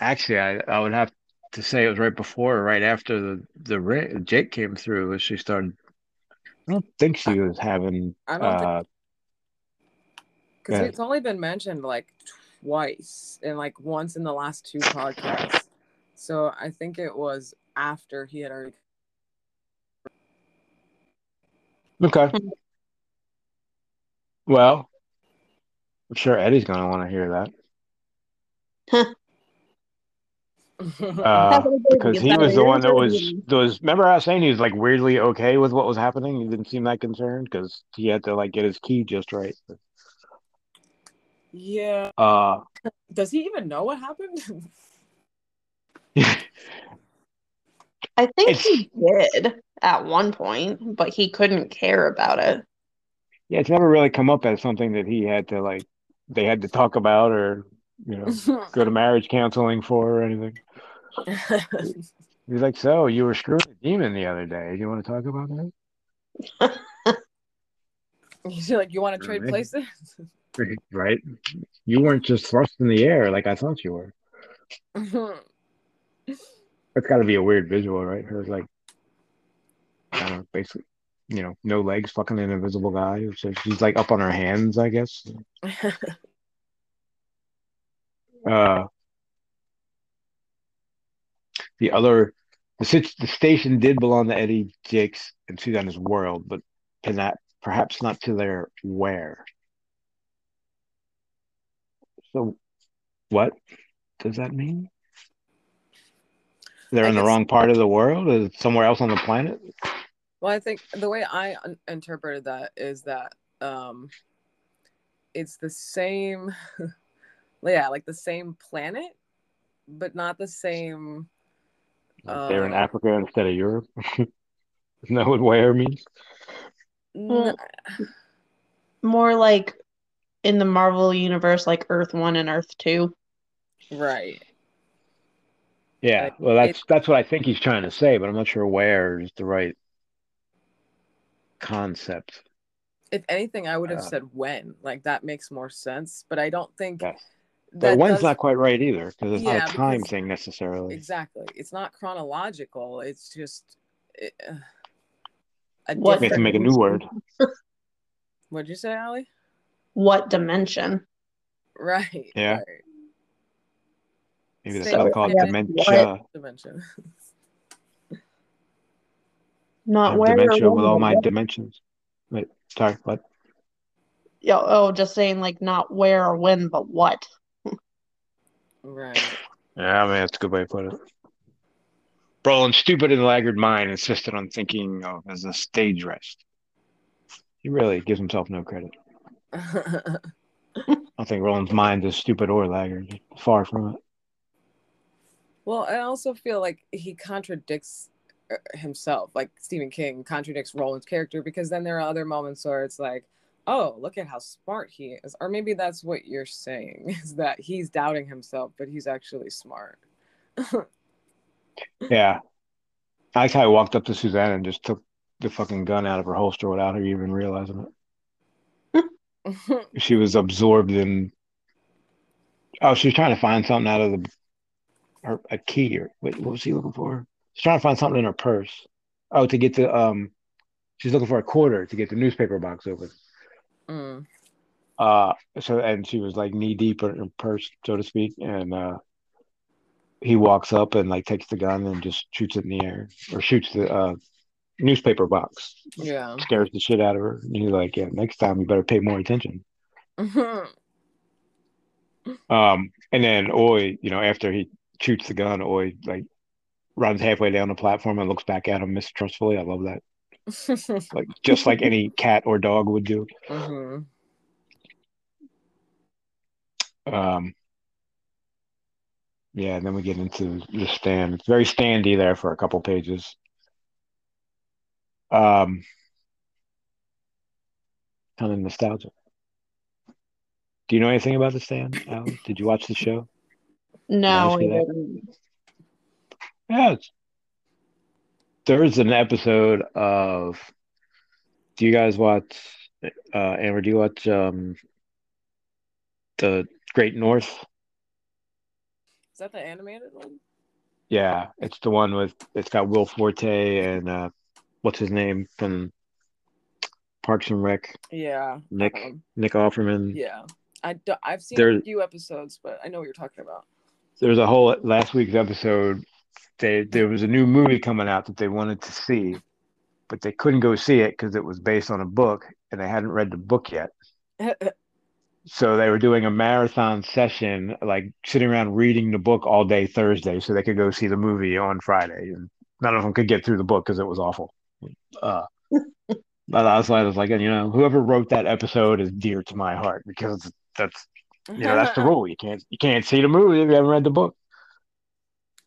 Actually, I, I would have to say it was right before or right after the the ring, Jake came through as she started. I don't think she was having. I don't think- Uh, because it's only been mentioned like twice and like once in the last two podcasts so i think it was after he had already okay. Well, I'm sure Eddie's going to want to hear that. Uh, because he was the one that was was remember I was saying he was like weirdly okay with what was happening. He didn't seem that concerned because he had to like get his key just right. yeah Uh, does he even know what happened I think It's- he did at one point, but he couldn't care about it. yeah, it's never really come up as something that he had to like they had to talk about or you know go to marriage counseling for or anything. He's like, so you were screwing a demon the other day. Do you want to talk about that? You're like, you want to trade Right. places? right? You weren't just thrust in the air like I thought you were. That's got to be a weird visual, right? Her like, I don't know, basically, you know, no legs, fucking an invisible guy. So she's like up on her hands, I guess. Uh, the other, the the station did belong to Eddie Jakes and Susanna's World, but can that perhaps not to their where? So, what does that mean? They're I in the wrong part of the world? Is somewhere else on the planet? Well, I think the way I un- interpreted that is that um, it's the same, yeah, like the same planet, but not the same. Like they're in Uh, Africa instead of Europe. Isn't that what where means? Well, N- More like in the Marvel universe, like Earth One and Earth Two. right. Yeah, Like, well, that's that's what I think he's trying to say, but I'm not sure where is the right concept. If anything, I would have Uh, said when. Like that makes more sense, but I don't think Yes. that But when's does- not quite right either, because it's Yeah, not a time because- thing necessarily. exactly. It's not chronological. It's just it, uh, a What We have to make a new word. What'd you say, Ali? What dimension? Right. Yeah. Right. Maybe that's Same why they call it yeah, dementia. Dimension. Not where or dementia with all my what? dimensions. Wait, sorry, what? Yeah, oh, just saying like not where or when, but what. Right. Yeah, I mean that's a good way to put it. Roland's stupid and laggard mind insisted on thinking of as a stage rest. He really gives himself no credit. I don't think Roland's mind is stupid or laggard. Far from it. Well, I also feel like he contradicts uh, himself. Like Stephen King contradicts Roland's character because then there are other moments where it's like, oh, look at how smart he is. Or maybe that's what you're saying is that he's doubting himself, but he's actually smart. Yeah. I kind of walked up to Suzanne and just took the fucking gun out of her holster without her even realizing it. She was absorbed in. Oh, she was trying to find something out of the her a key or wait, what was he looking for? She's trying to find something in her purse. Oh, to get the um, she's looking for a quarter to get the newspaper box open. Mm. Uh, so and she was like knee deep in her purse, so to speak, and uh, he walks up and like takes the gun and just shoots it in the air or shoots the uh newspaper box, Yeah. scares the shit out of her. And he's like, yeah, next time you better pay more attention. Um, and then Oy, you know, after he shoots the gun, Oy like runs halfway down the platform and looks back at him mistrustfully. I love that. Like just like any cat or dog would do. Mhm. Um, yeah, and then we get into the stand. It's very standy there for a couple pages. Um, kind of nostalgic. Do you know anything about the stand, Alan? Did you watch the show? No, I didn't. Yeah, there's an episode of. Do you guys watch? Uh, Amber, do you watch um, the Great North? Is that the animated one? Yeah, it's the one with it's got Will Forte and uh, what's his name from Parks and Rec, Yeah. Nick um, Nick Offerman. yeah. I do, I've seen There- a few episodes, but I know what you're talking about. There's a whole last week's episode. They there was a new movie coming out that they wanted to see, but they couldn't go see it because it was based on a book and they hadn't read the book yet. So they were doing a marathon session, like sitting around reading the book all day Thursday, so they could go see the movie on Friday. And none of them could get through the book because it was awful. Uh, but I was, I was like, you know, whoever wrote that episode is dear to my heart because that's you know that's the rule. You can't you can't see the movie if you haven't read the book.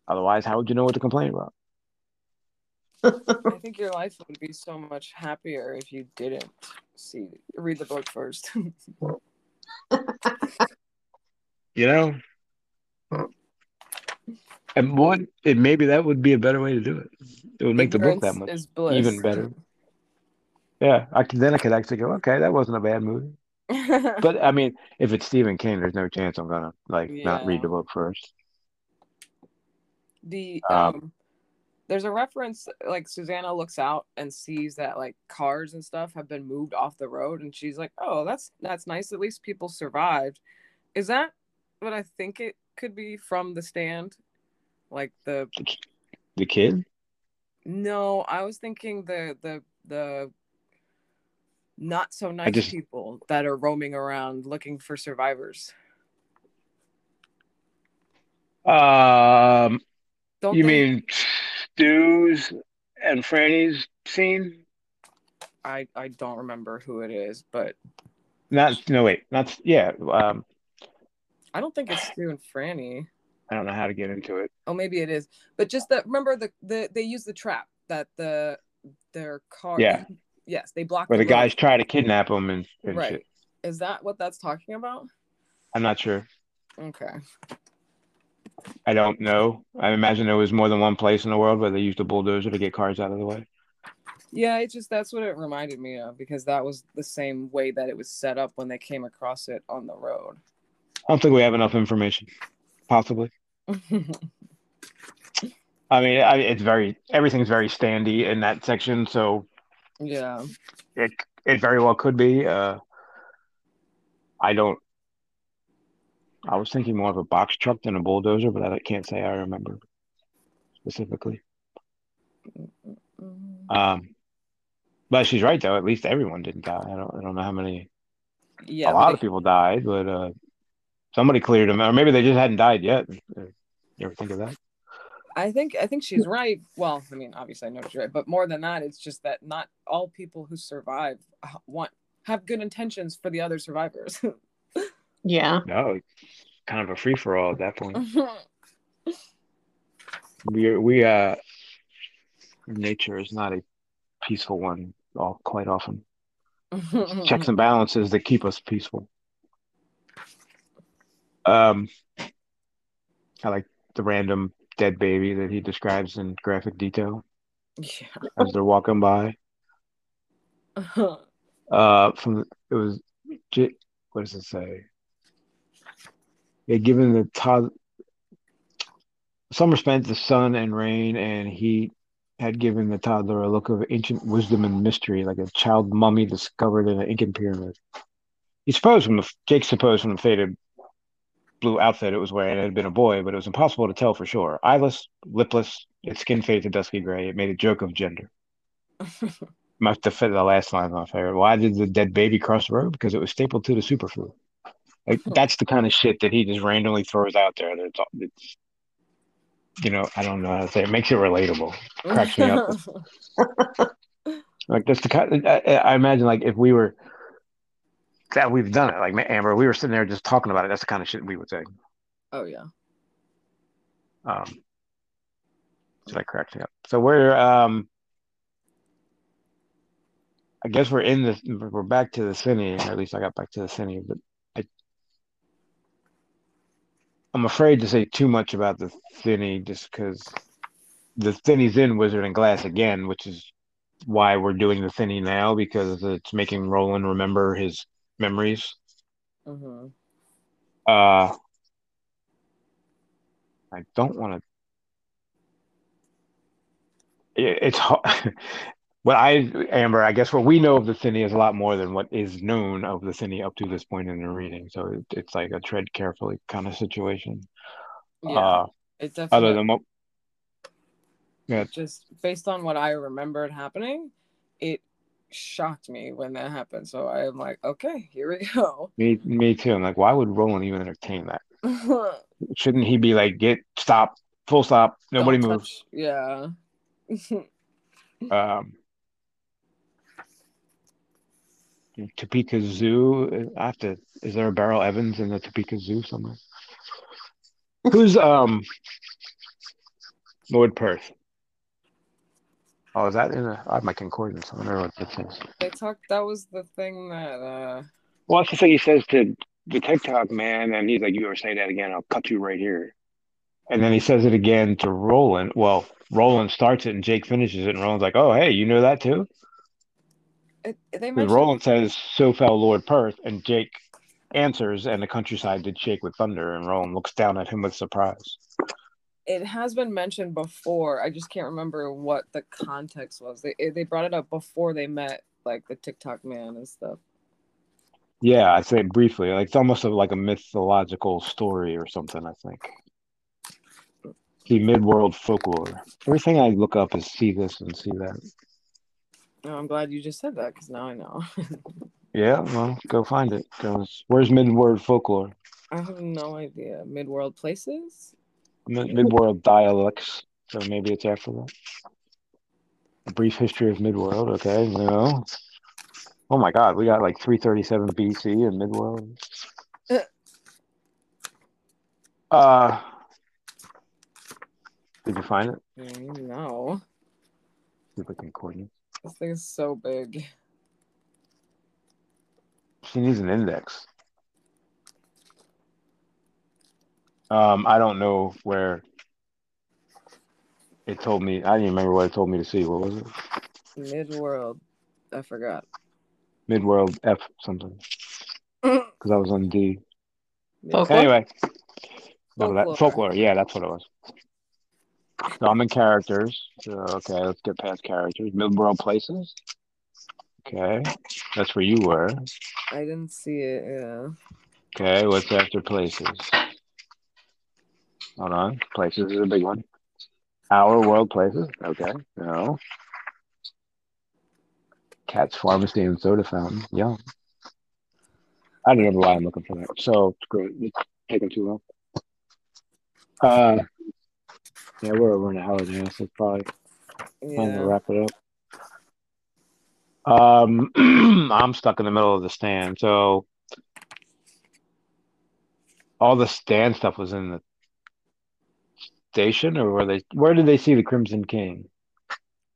Otherwise, how would you know what to complain about? I think your life would be so much happier if you didn't see read the book first. You know, and what it maybe that would be a better way to do it. It would make the book that much even better. Yeah, I could then I could actually go, okay, that wasn't a bad movie. But I mean, if it's Stephen King, there's no chance I'm gonna like not read the book first. the Um, um there's a reference like Susanna looks out and sees that like cars and stuff have been moved off the road and she's like, "Oh, that's that's nice. At least people survived." Is that what I think it could be from the stand? Like the The kid? no, I was thinking the the the not so nice just- people that are roaming around looking for survivors. Um, Don't you they- mean Stu's and Franny's scene? I I don't remember who it is, but Not no wait, not yeah. Um, I don't think it's Stu and Franny. I don't know how to get into it. Oh, maybe it is. But just that remember the the they use the trap that the their car. Yeah. Yes, they block Where the road. guys try to kidnap him and, and Right. shit. Is that what that's talking about? I'm not sure. Okay. I don't know. I imagine there was more than one place in the world where they used a bulldozer to get cars out of the way. Yeah, it just that's what it reminded me of because that was the same way that it was set up when they came across it on the road. I don't think we have enough information. Possibly. I mean, I, it's very everything's very standy in that section, so yeah. it it very well could be. Uh, I don't. I was thinking more of a box truck than a bulldozer, but I can't say I remember specifically. Um, but she's right though. At least everyone didn't die. I don't. I don't know how many. Yeah. a lot but of people died, but uh, somebody cleared them, or maybe they just hadn't died yet. You ever think of that? I think I think she's right. Well, I mean, obviously I know she's right, but more than that, it's just that not all people who survive want have good intentions for the other survivors. Yeah. No, it's kind of a free for all at that point. We we uh, nature is not a peaceful one. All quite often, checks and balances that keep us peaceful. Um, I like the random dead baby that he describes in graphic detail yeah. as they're walking by. Uh, from it was, what does it say? They given the Todd. Summer spent the sun and rain and heat had given the toddler a look of ancient wisdom and mystery, like a child mummy discovered in an Incan pyramid. He supposed from the Jake supposed from the faded blue outfit it was wearing it had been a boy, but it was impossible to tell for sure. Eyeless, lipless, its skin faded to dusky gray. It made a joke of gender. My the, the last line my favorite. Why did the dead baby cross the road? Because it was stapled to the superfood. Like that's the kind of shit that he just randomly throws out there. That's it's, you know, I don't know how to say it. it makes it relatable. Cracks me up. Like that's the kind. I, I imagine like if we were that we've done it. Like Amber, we were sitting there just talking about it. That's the kind of shit we would say. oh yeah. Um, that cracks me up. So we're um, I guess we're in the we're back to the or at least I got back to the thinny, but I I'm afraid to say too much about the thinny just because the thinny's in Wizard and Glass again, which is why we're doing the thinny now because it's making Roland remember his memories. hmm Uh, I don't want to. It's hard. What I, Amber, I guess what we know of the thinny is a lot more than what is known of the thinny up to this point in the reading. So it, it's like a tread carefully kind of situation. Yeah. Uh, it definitely. other than what, yeah, just based on what I remembered happening, it shocked me when that happened. So I'm like, okay, here we go. me, me too. I'm like, why would Roland even entertain that? Shouldn't he be like, get stop, full stop, nobody Don't move? touch- Yeah. Um, Topeka Zoo. I have to. Is there a Barrel Evans in the Topeka Zoo somewhere? Who's um Lord Perth? Oh, is that in a, I have my concordance. I wonder what that says. they talked. That was the thing that. uh Well, that's the thing he says to the Tick-Tock man, and he's like, "You ever say that again? I'll cut you right here." And then he says it again to Roland. Well, Roland starts it, and Jake finishes it, and Roland's like, "Oh, hey, you know that too?" It, they mentioned Roland says, "So fell Lord Perth," and Jake answers, "And the countryside did shake with thunder." And Roland looks down at him with surprise. It has been mentioned before. I just can't remember what the context was. They eh, they brought it up before they met, like the Tick-Tock man and stuff. Yeah, I say briefly, like it's almost like a mythological story or something. I think. the mid-world folklore. Everything I look up is see this and see that. Oh, I'm glad you just said that because now I know. Yeah, well, go find it. 'cause where's mid-world folklore? I have no idea. Mid-world places. Mid- Mid-world dialects. So maybe it's after that. A brief history of mid-world. Okay, no. Oh my God, we got like 337 BC in Midworld. Uh, did you find it? No, I can this thing is so big. She needs an index. Um, I don't know where it told me. I didn't remember what it told me to see. What was it? Mid-world. I forgot. Mid-world F something. Because I was on D. Folklore? Anyway, no, Folklore. that folklore. Yeah, that's what it was. So I'm in characters. So, okay, let's get past characters. Mid-world places. Okay, that's where you were. I didn't see it. Yeah. Okay, what's after places? Hold on. Places is a big one. Our world places. Okay. No. Katz's pharmacy and soda fountain. Yeah. I don't know why I'm looking for that. So screw it. It's taking too long. Uh yeah, we're over an hour now, so it's probably time to wrap it up. Um I'm stuck in the middle of the stand, so all the stand stuff was in the station or were they where did they see the Crimson King?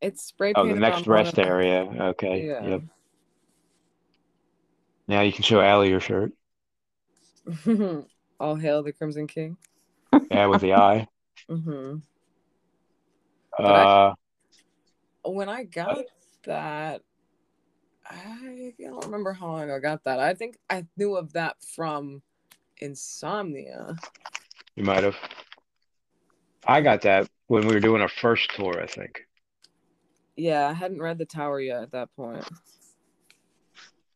It's spray Oh, the next rest area. Okay. Yeah. Yep. Now you can show Allie your shirt. All hail the Crimson King. Yeah, with the eye. hmm Uh When I got that, I don't remember how long I got that. I think I knew of that from Insomnia. you might have. I got that when we were doing our first tour, I think. Yeah, I hadn't read The Tower yet at that point.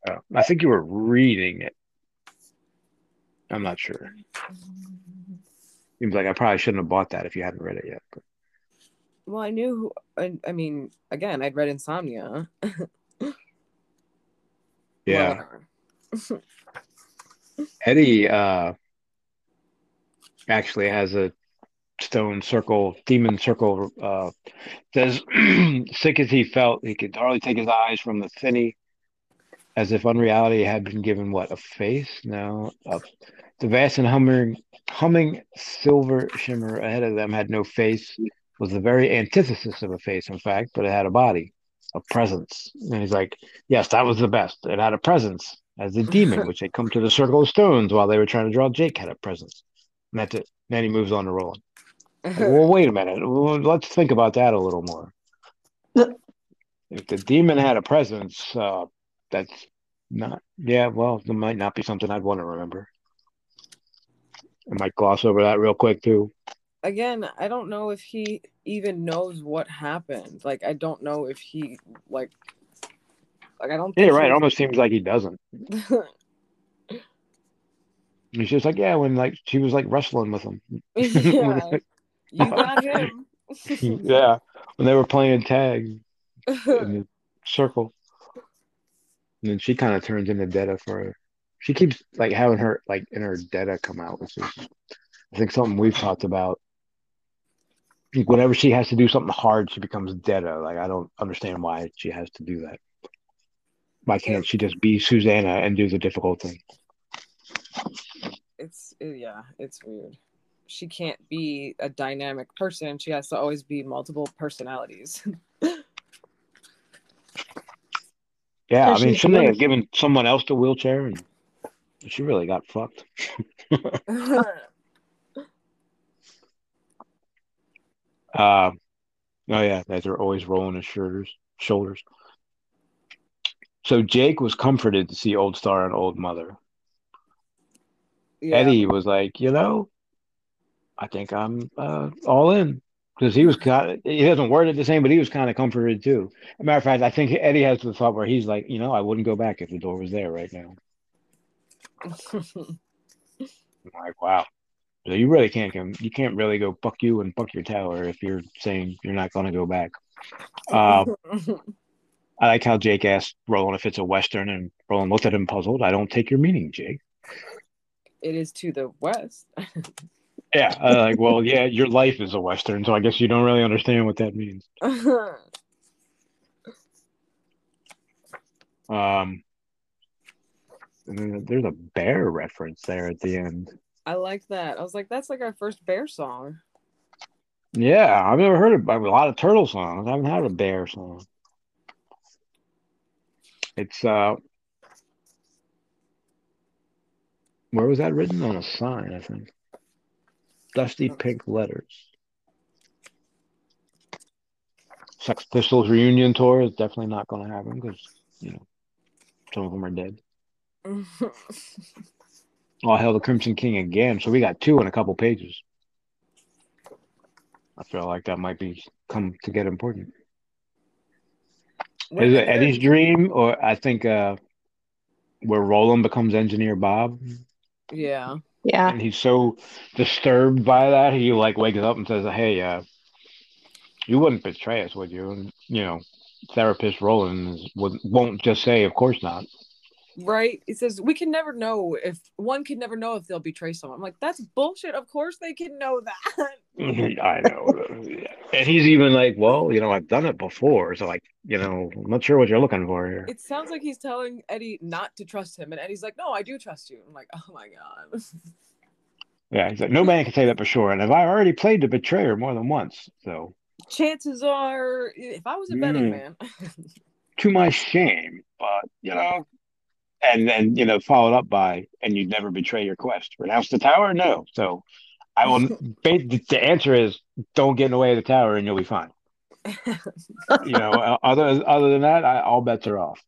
Uh, I think you were reading it. I'm not sure. Seems like I probably shouldn't have bought that if you hadn't read it yet. But Well, I knew. Who, I, I mean, again, I'd read Insomnia. yeah, Eddie uh actually has a stone circle, demon circle. Uh, says, sick as he felt, he could hardly take his eyes from the thinny, as if unreality had been given what a face. No, uh, the vast and humming, humming silver shimmer ahead of them had no face. Was the very antithesis of a face, in fact, but it had a body, a presence. And he's like, yes, that was the best. It had a presence, as the demon, which had come to the circle of stones while they were trying to draw Jake, had a presence. And that's it. Then he moves on to Roland. Well, wait a minute. Let's think about that a little more. If the demon had a presence, uh, that's not. Yeah, well, it might not be something I'd want to remember. I might gloss over that real quick too. again, I don't know if he even knows what happened. Like, I don't know if he like, like I don't. Yeah, right. It almost seems like he doesn't. He's just like, yeah, when like she was like wrestling with him. yeah, you got him. yeah, when they were playing tag in the circle. And then she kind of turns into Detta for her. She keeps like having her like in her Detta come out, which is I think something we've talked about. Like, Whenever she has to do something hard, she becomes Detta. Like I don't understand why she has to do that. Why can't she just be Susanna and do the difficult thing? it's yeah, it's weird. She can't be a dynamic person. She has to always be multiple personalities. Yeah, I mean, she's shouldn't they have given someone else the wheelchair? And she really got fucked. Uh, oh yeah, guys are always rolling his shoulders. Shoulders. So Jake was comforted to see Old Star and Old Mother. Yeah. Eddie was like, you know, I think I'm uh, all in because he was kind of, he hasn't worded the same, but he was kind of comforted too. As a matter of fact, I think Eddie has the thought where he's like, you know, I wouldn't go back if the door was there right now. I'm like, wow. So you really can't come, you can't really go fuck you and fuck your tower if you're saying you're not going to go back. Uh, I like how Jake asked Roland if it's a Western, and Roland looked at him puzzled. I don't take your meaning, Jake. it is to the west. Yeah, uh, like, well, yeah, your life is a Western, so I guess you don't really understand what that means. Um, then there's a bear reference there at the end. I like that. I was like, that's like our first bear song. Yeah, I've never heard of a lot of turtle songs. I haven't had a bear song. It's uh, where was that written on a sign? I think dusty pink letters. Sex Pistols reunion tour is definitely not going to happen because you know some of them are dead. All hell, the Crimson King again. So we got two in a couple pages. I feel like that might be come to get important. Is it Eddie's dream, or I think uh, where Roland becomes Engineer Bob, Yeah. Yeah. and he's so disturbed by that, he like wakes up and says, "Hey, uh, you wouldn't betray us, would you?" And you know, therapist Roland won't just say, "Of course not." Right. It says we can never know if one can never know if they'll betray someone. I'm like, that's bullshit. Of course they can know that. I know, and he's even like, "Well, you know, I've done it before, so like, you know, I'm not sure what you're looking for here." It sounds like he's telling Eddie not to trust him, and Eddie's like, "No, I do trust you." I'm like, "Oh my god." Yeah, he's like, "No man can say that for sure," and have I've already played the betrayer more than once, so. Chances are, if I was a betting Mm. man, to my shame, but you know, and then you know, followed up by, and you'd never betray your quest. Renounce the tower? No. So I will. the answer is don't get in the way of the tower, and you'll be fine. You know, other other than that, I, all bets are off.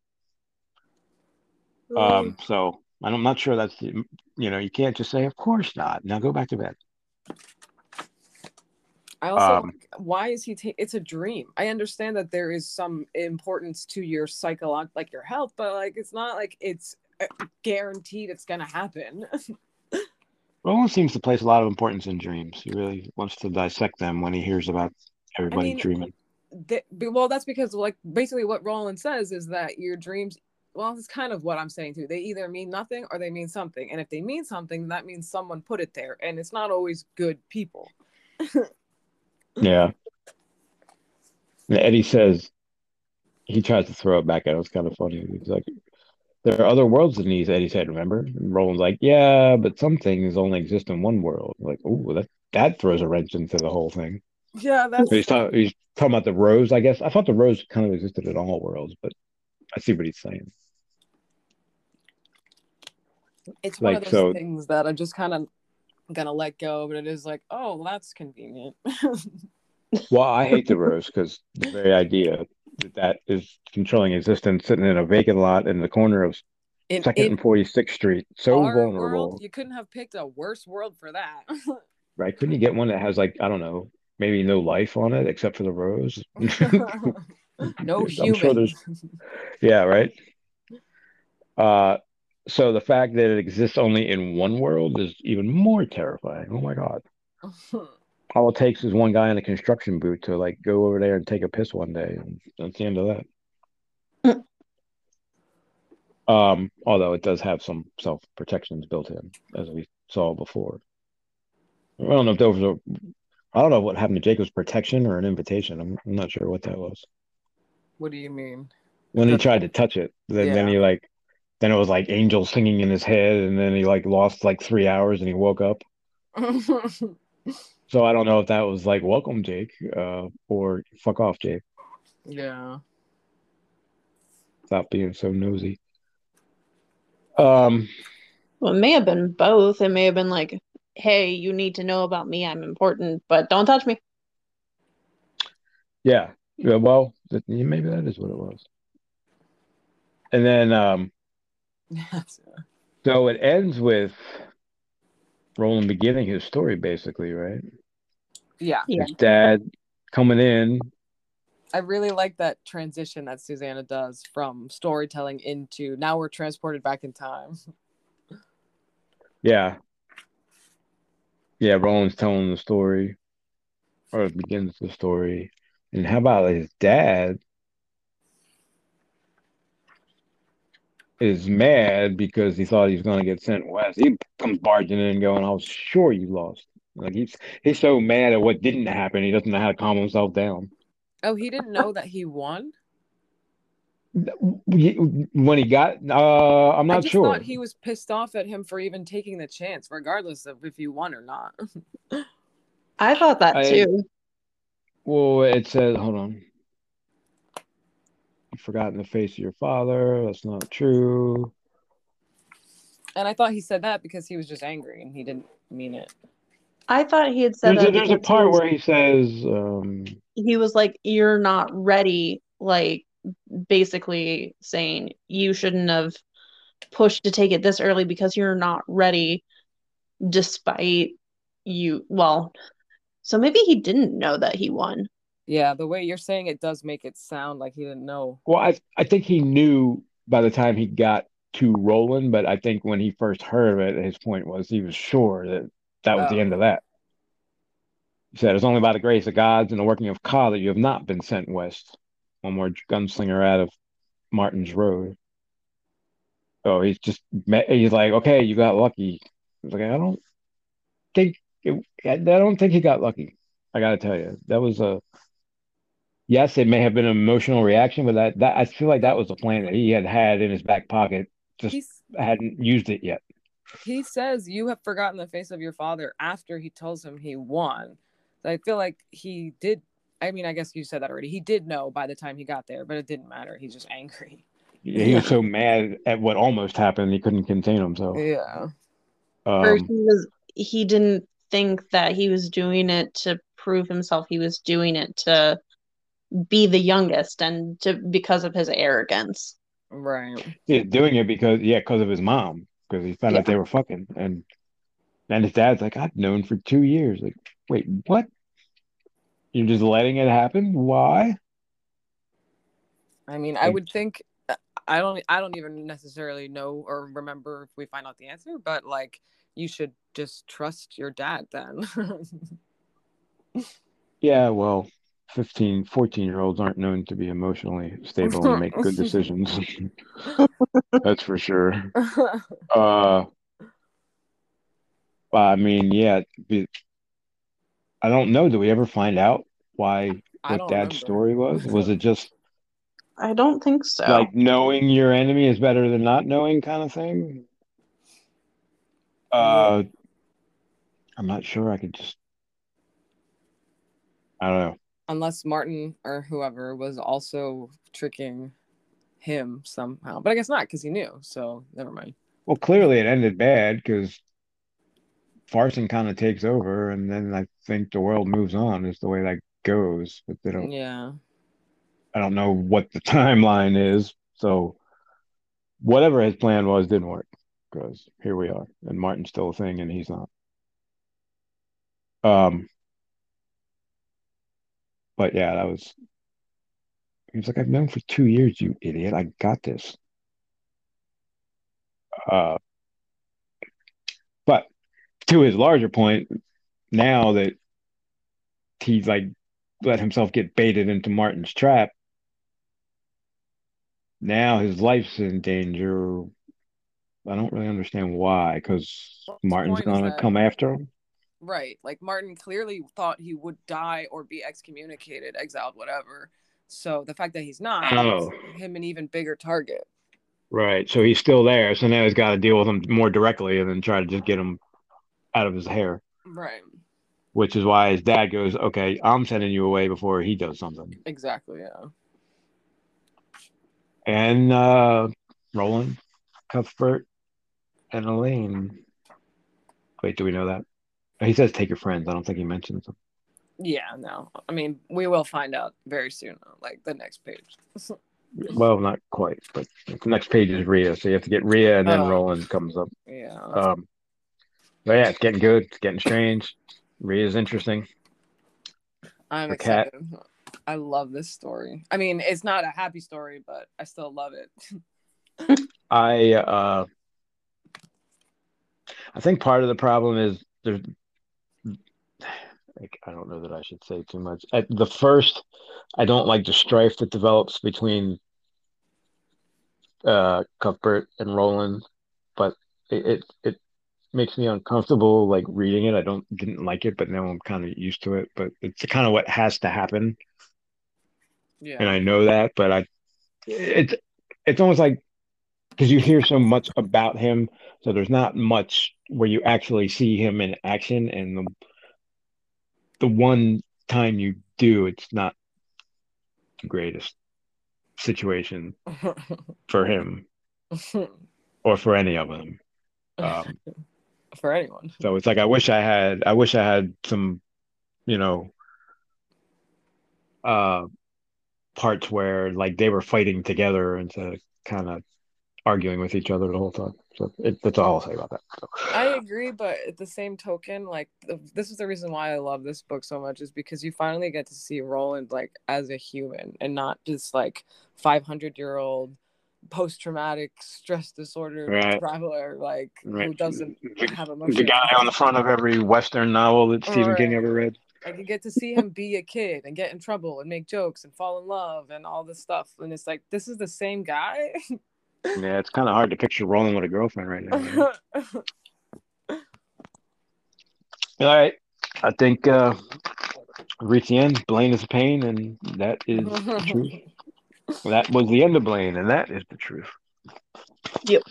Um, so I'm not sure that's the- you know, you can't just say, of course not. Now go back to bed. I also um, why is he taking? It's a dream. I understand that there is some importance to your psychological, like your health, but like it's not like it's uh, guaranteed it's gonna happen. Roland seems to place a lot of importance in dreams. He really wants to dissect them when he hears about everybody mean, dreaming. Th- be- well, that's because like basically what Roland says is that your dreams. Well, it's kind of what I'm saying too. They either mean nothing or they mean something, and if they mean something, that means someone put it there, and it's not always good people. Yeah. And Eddie says he tries to throw it back at us. It's kind of funny. He's like, "There are other worlds than these." Eddie said, "Remember?" And Roland's like, "Yeah, but some things only exist in one world." Like, oh, that that throws a wrench into the whole thing. Yeah, that's So he's talking. He's talking about the rose. I guess I thought the rose kind of existed in all worlds, but I see what he's saying. it's one of those so- things that I'm just kind of gonna let go, but it is like, oh, well, that's convenient. Well, I hate the rose because the very idea that that is controlling existence, sitting in a vacant lot in the corner of in, Second in and Forty Sixth Street, so vulnerable. world, you couldn't have picked a worse world for that. Right? Couldn't you get one that has like I don't know, maybe no life on it except for the rose? no I'm human. sure yeah, right. Uh, so the fact that it exists only in one world is even more terrifying. Oh my God! All it takes is one guy in a construction boot to like go over there and take a piss one day, and that's the end of that. Um, although it does have some self protections built in, as we saw before. I don't know if there was a, I don't know what happened to Jacob's protection or an invitation. I'm, I'm not sure what that was. what do you mean? when he tried to touch it then then he like then it was like angels singing in his head and then he like lost like three hours and he woke up so i don't know if that was like welcome jake uh or fuck off jake yeah. stop being so nosy um Well, it may have been both. It may have been like, hey, you need to know about me. I'm important, but don't touch me. yeah yeah well th- maybe that is what it was And then um Yes. so it ends with Roland beginning his story basically, right? yeah. Yeah. His dad coming in. I really like that transition that Susanna does from storytelling into now we're transported back in time. Yeah. Yeah, Roland's telling the story. Or begins the story. And how about his dad is mad because he thought he was gonna get sent west. He comes barging in going, I was sure you lost. Like he's he's so mad at what didn't happen, he doesn't know how to calm himself down. Oh, he didn't know that he won. When he got uh I'm I not just sure. thought he was pissed off at him for even taking the chance, regardless of if you won or not. I thought that I- too. Well, it says, hold on. You forgotten the face of your father. That's not true. and I thought he said that because he was just angry and he didn't mean it. I thought he had said There's a, that there's a part was- where he says, um, he was like, "You're not ready." Like basically saying you shouldn't have pushed to take it this early because you're not ready, despite you. Well, so maybe he didn't know that he won. Yeah, the way you're saying it does make it sound like he didn't know. well, I I think he knew by the time he got to Roland, but I think when he first heard of it, his point was he was sure that that was the Oh. end of that. He said, It's only by the grace of gods and the working of Ka that you have not been sent west. One more gunslinger out of Marten's Road. Oh, he's just, he's like, okay, you got lucky. He's like, I don't think, it, I don't think he got lucky. I gotta tell you, that was a, yes, it may have been an emotional reaction, but that, that I feel like that was a plan that he had had in his back pocket, just He's hadn't used it yet. he says you have forgotten the face of your father after he tells him he won. So I feel like he did. I mean, I guess you said that already. He did know by the time he got there, but it didn't matter. He's just angry. He was so mad at what almost happened, he couldn't contain himself. Yeah. or Um, he was he didn't think that he was doing it to prove himself. He was doing it to be the youngest and to because of his arrogance. Right. He's doing it because yeah, because of his mom, because he found Yeah. out they were fucking, and and his dad's like, I've known for two years. Like, wait, what? You're just letting it happen? Why? I mean, I would think uh, I don't I don't even necessarily know or remember if we find out the answer, but like you should just trust your dad then. Yeah, well, 15, 14 year olds aren't known to be emotionally stable and make good decisions. That's for sure. Uh, I mean, yeah, I don't know. Do we ever find out why I what dad's remember. story was? Was it just I don't think so. like knowing your enemy is better than not knowing kind of thing? Uh, I'm not sure. I could just, I don't know. Unless Marten or whoever was also tricking him somehow. But I guess not because he knew. So never mind. Well, clearly it ended bad because Farson kind of takes over, and then I think the world moves on. Is the way that goes, but they don't. Yeah. I don't know what the timeline is. So whatever his plan was didn't work because here we are, and Marten's still a thing, and he's not. Um, but yeah, that was. He was like, "I've known for two years, you idiot. I got this." Uh, but to his larger point, now that he's like let himself get baited into Marten's trap, now his life's in danger. I don't really understand why, because Marten's gonna come after him. Right. Like Marten clearly thought he would die or be excommunicated, exiled, whatever. So the fact that he's not Oh. makes him an even bigger target. Right. So he's still there. So now he's got to deal with him more directly and then try to just get him out of his hair, Right. which is why his dad goes, Okay, I'm sending you away before he does something. Exactly. Yeah. And uh Roland, Cuthbert, and Alain. Wait, do we know that? He says take your friends. I don't think he mentions them. Yeah. No. I mean, we will find out very soon, like the next page. Well, not quite, but the next page is Rhea, so you have to get Rhea, and then Oh. Roland comes up. Yeah. Um, but yeah, it's getting good. It's getting strange. Rhea's interesting. I'm the cat. I love this story. I mean, it's not a happy story, but I still love it. I uh, I think part of the problem is there's like I don't know that I should say too much. At the first, I don't like the strife that develops between uh Cuthbert and Roland, but it it, it makes me uncomfortable like reading it. I don't didn't like it, but now I'm kind of used to it. But it's kind of what has to happen, Yeah. and I know that. But I, it's it's almost like because you hear so much about him, so there's not much where you actually see him in action, and the the one time you do, it's not the greatest situation for him or for any of them. Um, For anyone. so it's like I wish I had I wish I had some, you know, uh parts where like they were fighting together instead of kind of arguing with each other the whole time. So it, that's all I'll say about that. So. I agree, but at the same token, like the, this is the reason why I love this book so much is because you finally get to see Roland like as a human and not just like 500 year old post traumatic stress disorder Right. traveler like who doesn't The, have the guy on the front of every Western novel that Stephen King ever read. Like you get to see him be a kid and get in trouble and make jokes and fall in love and all this stuff, and it's like this is the same guy. Yeah, it's kind of hard to picture Roland with a girlfriend right now. man. All right. I think uh reached the end. Blaine is a pain, and that is the truth. That was the end of Blaine, and that is the truth. Yep.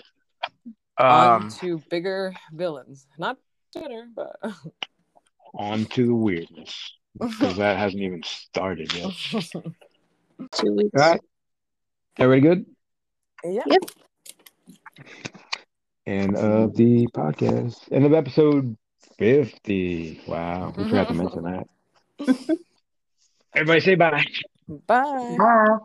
On Um, to bigger villains, not better, but on to the weirdness because that hasn't even started yet. Two weeks. All right. Everybody good? Yeah. End of the podcast. End of episode 50. Wow. We forgot to mm-hmm. mention that. Everybody say bye. Bye. Bye.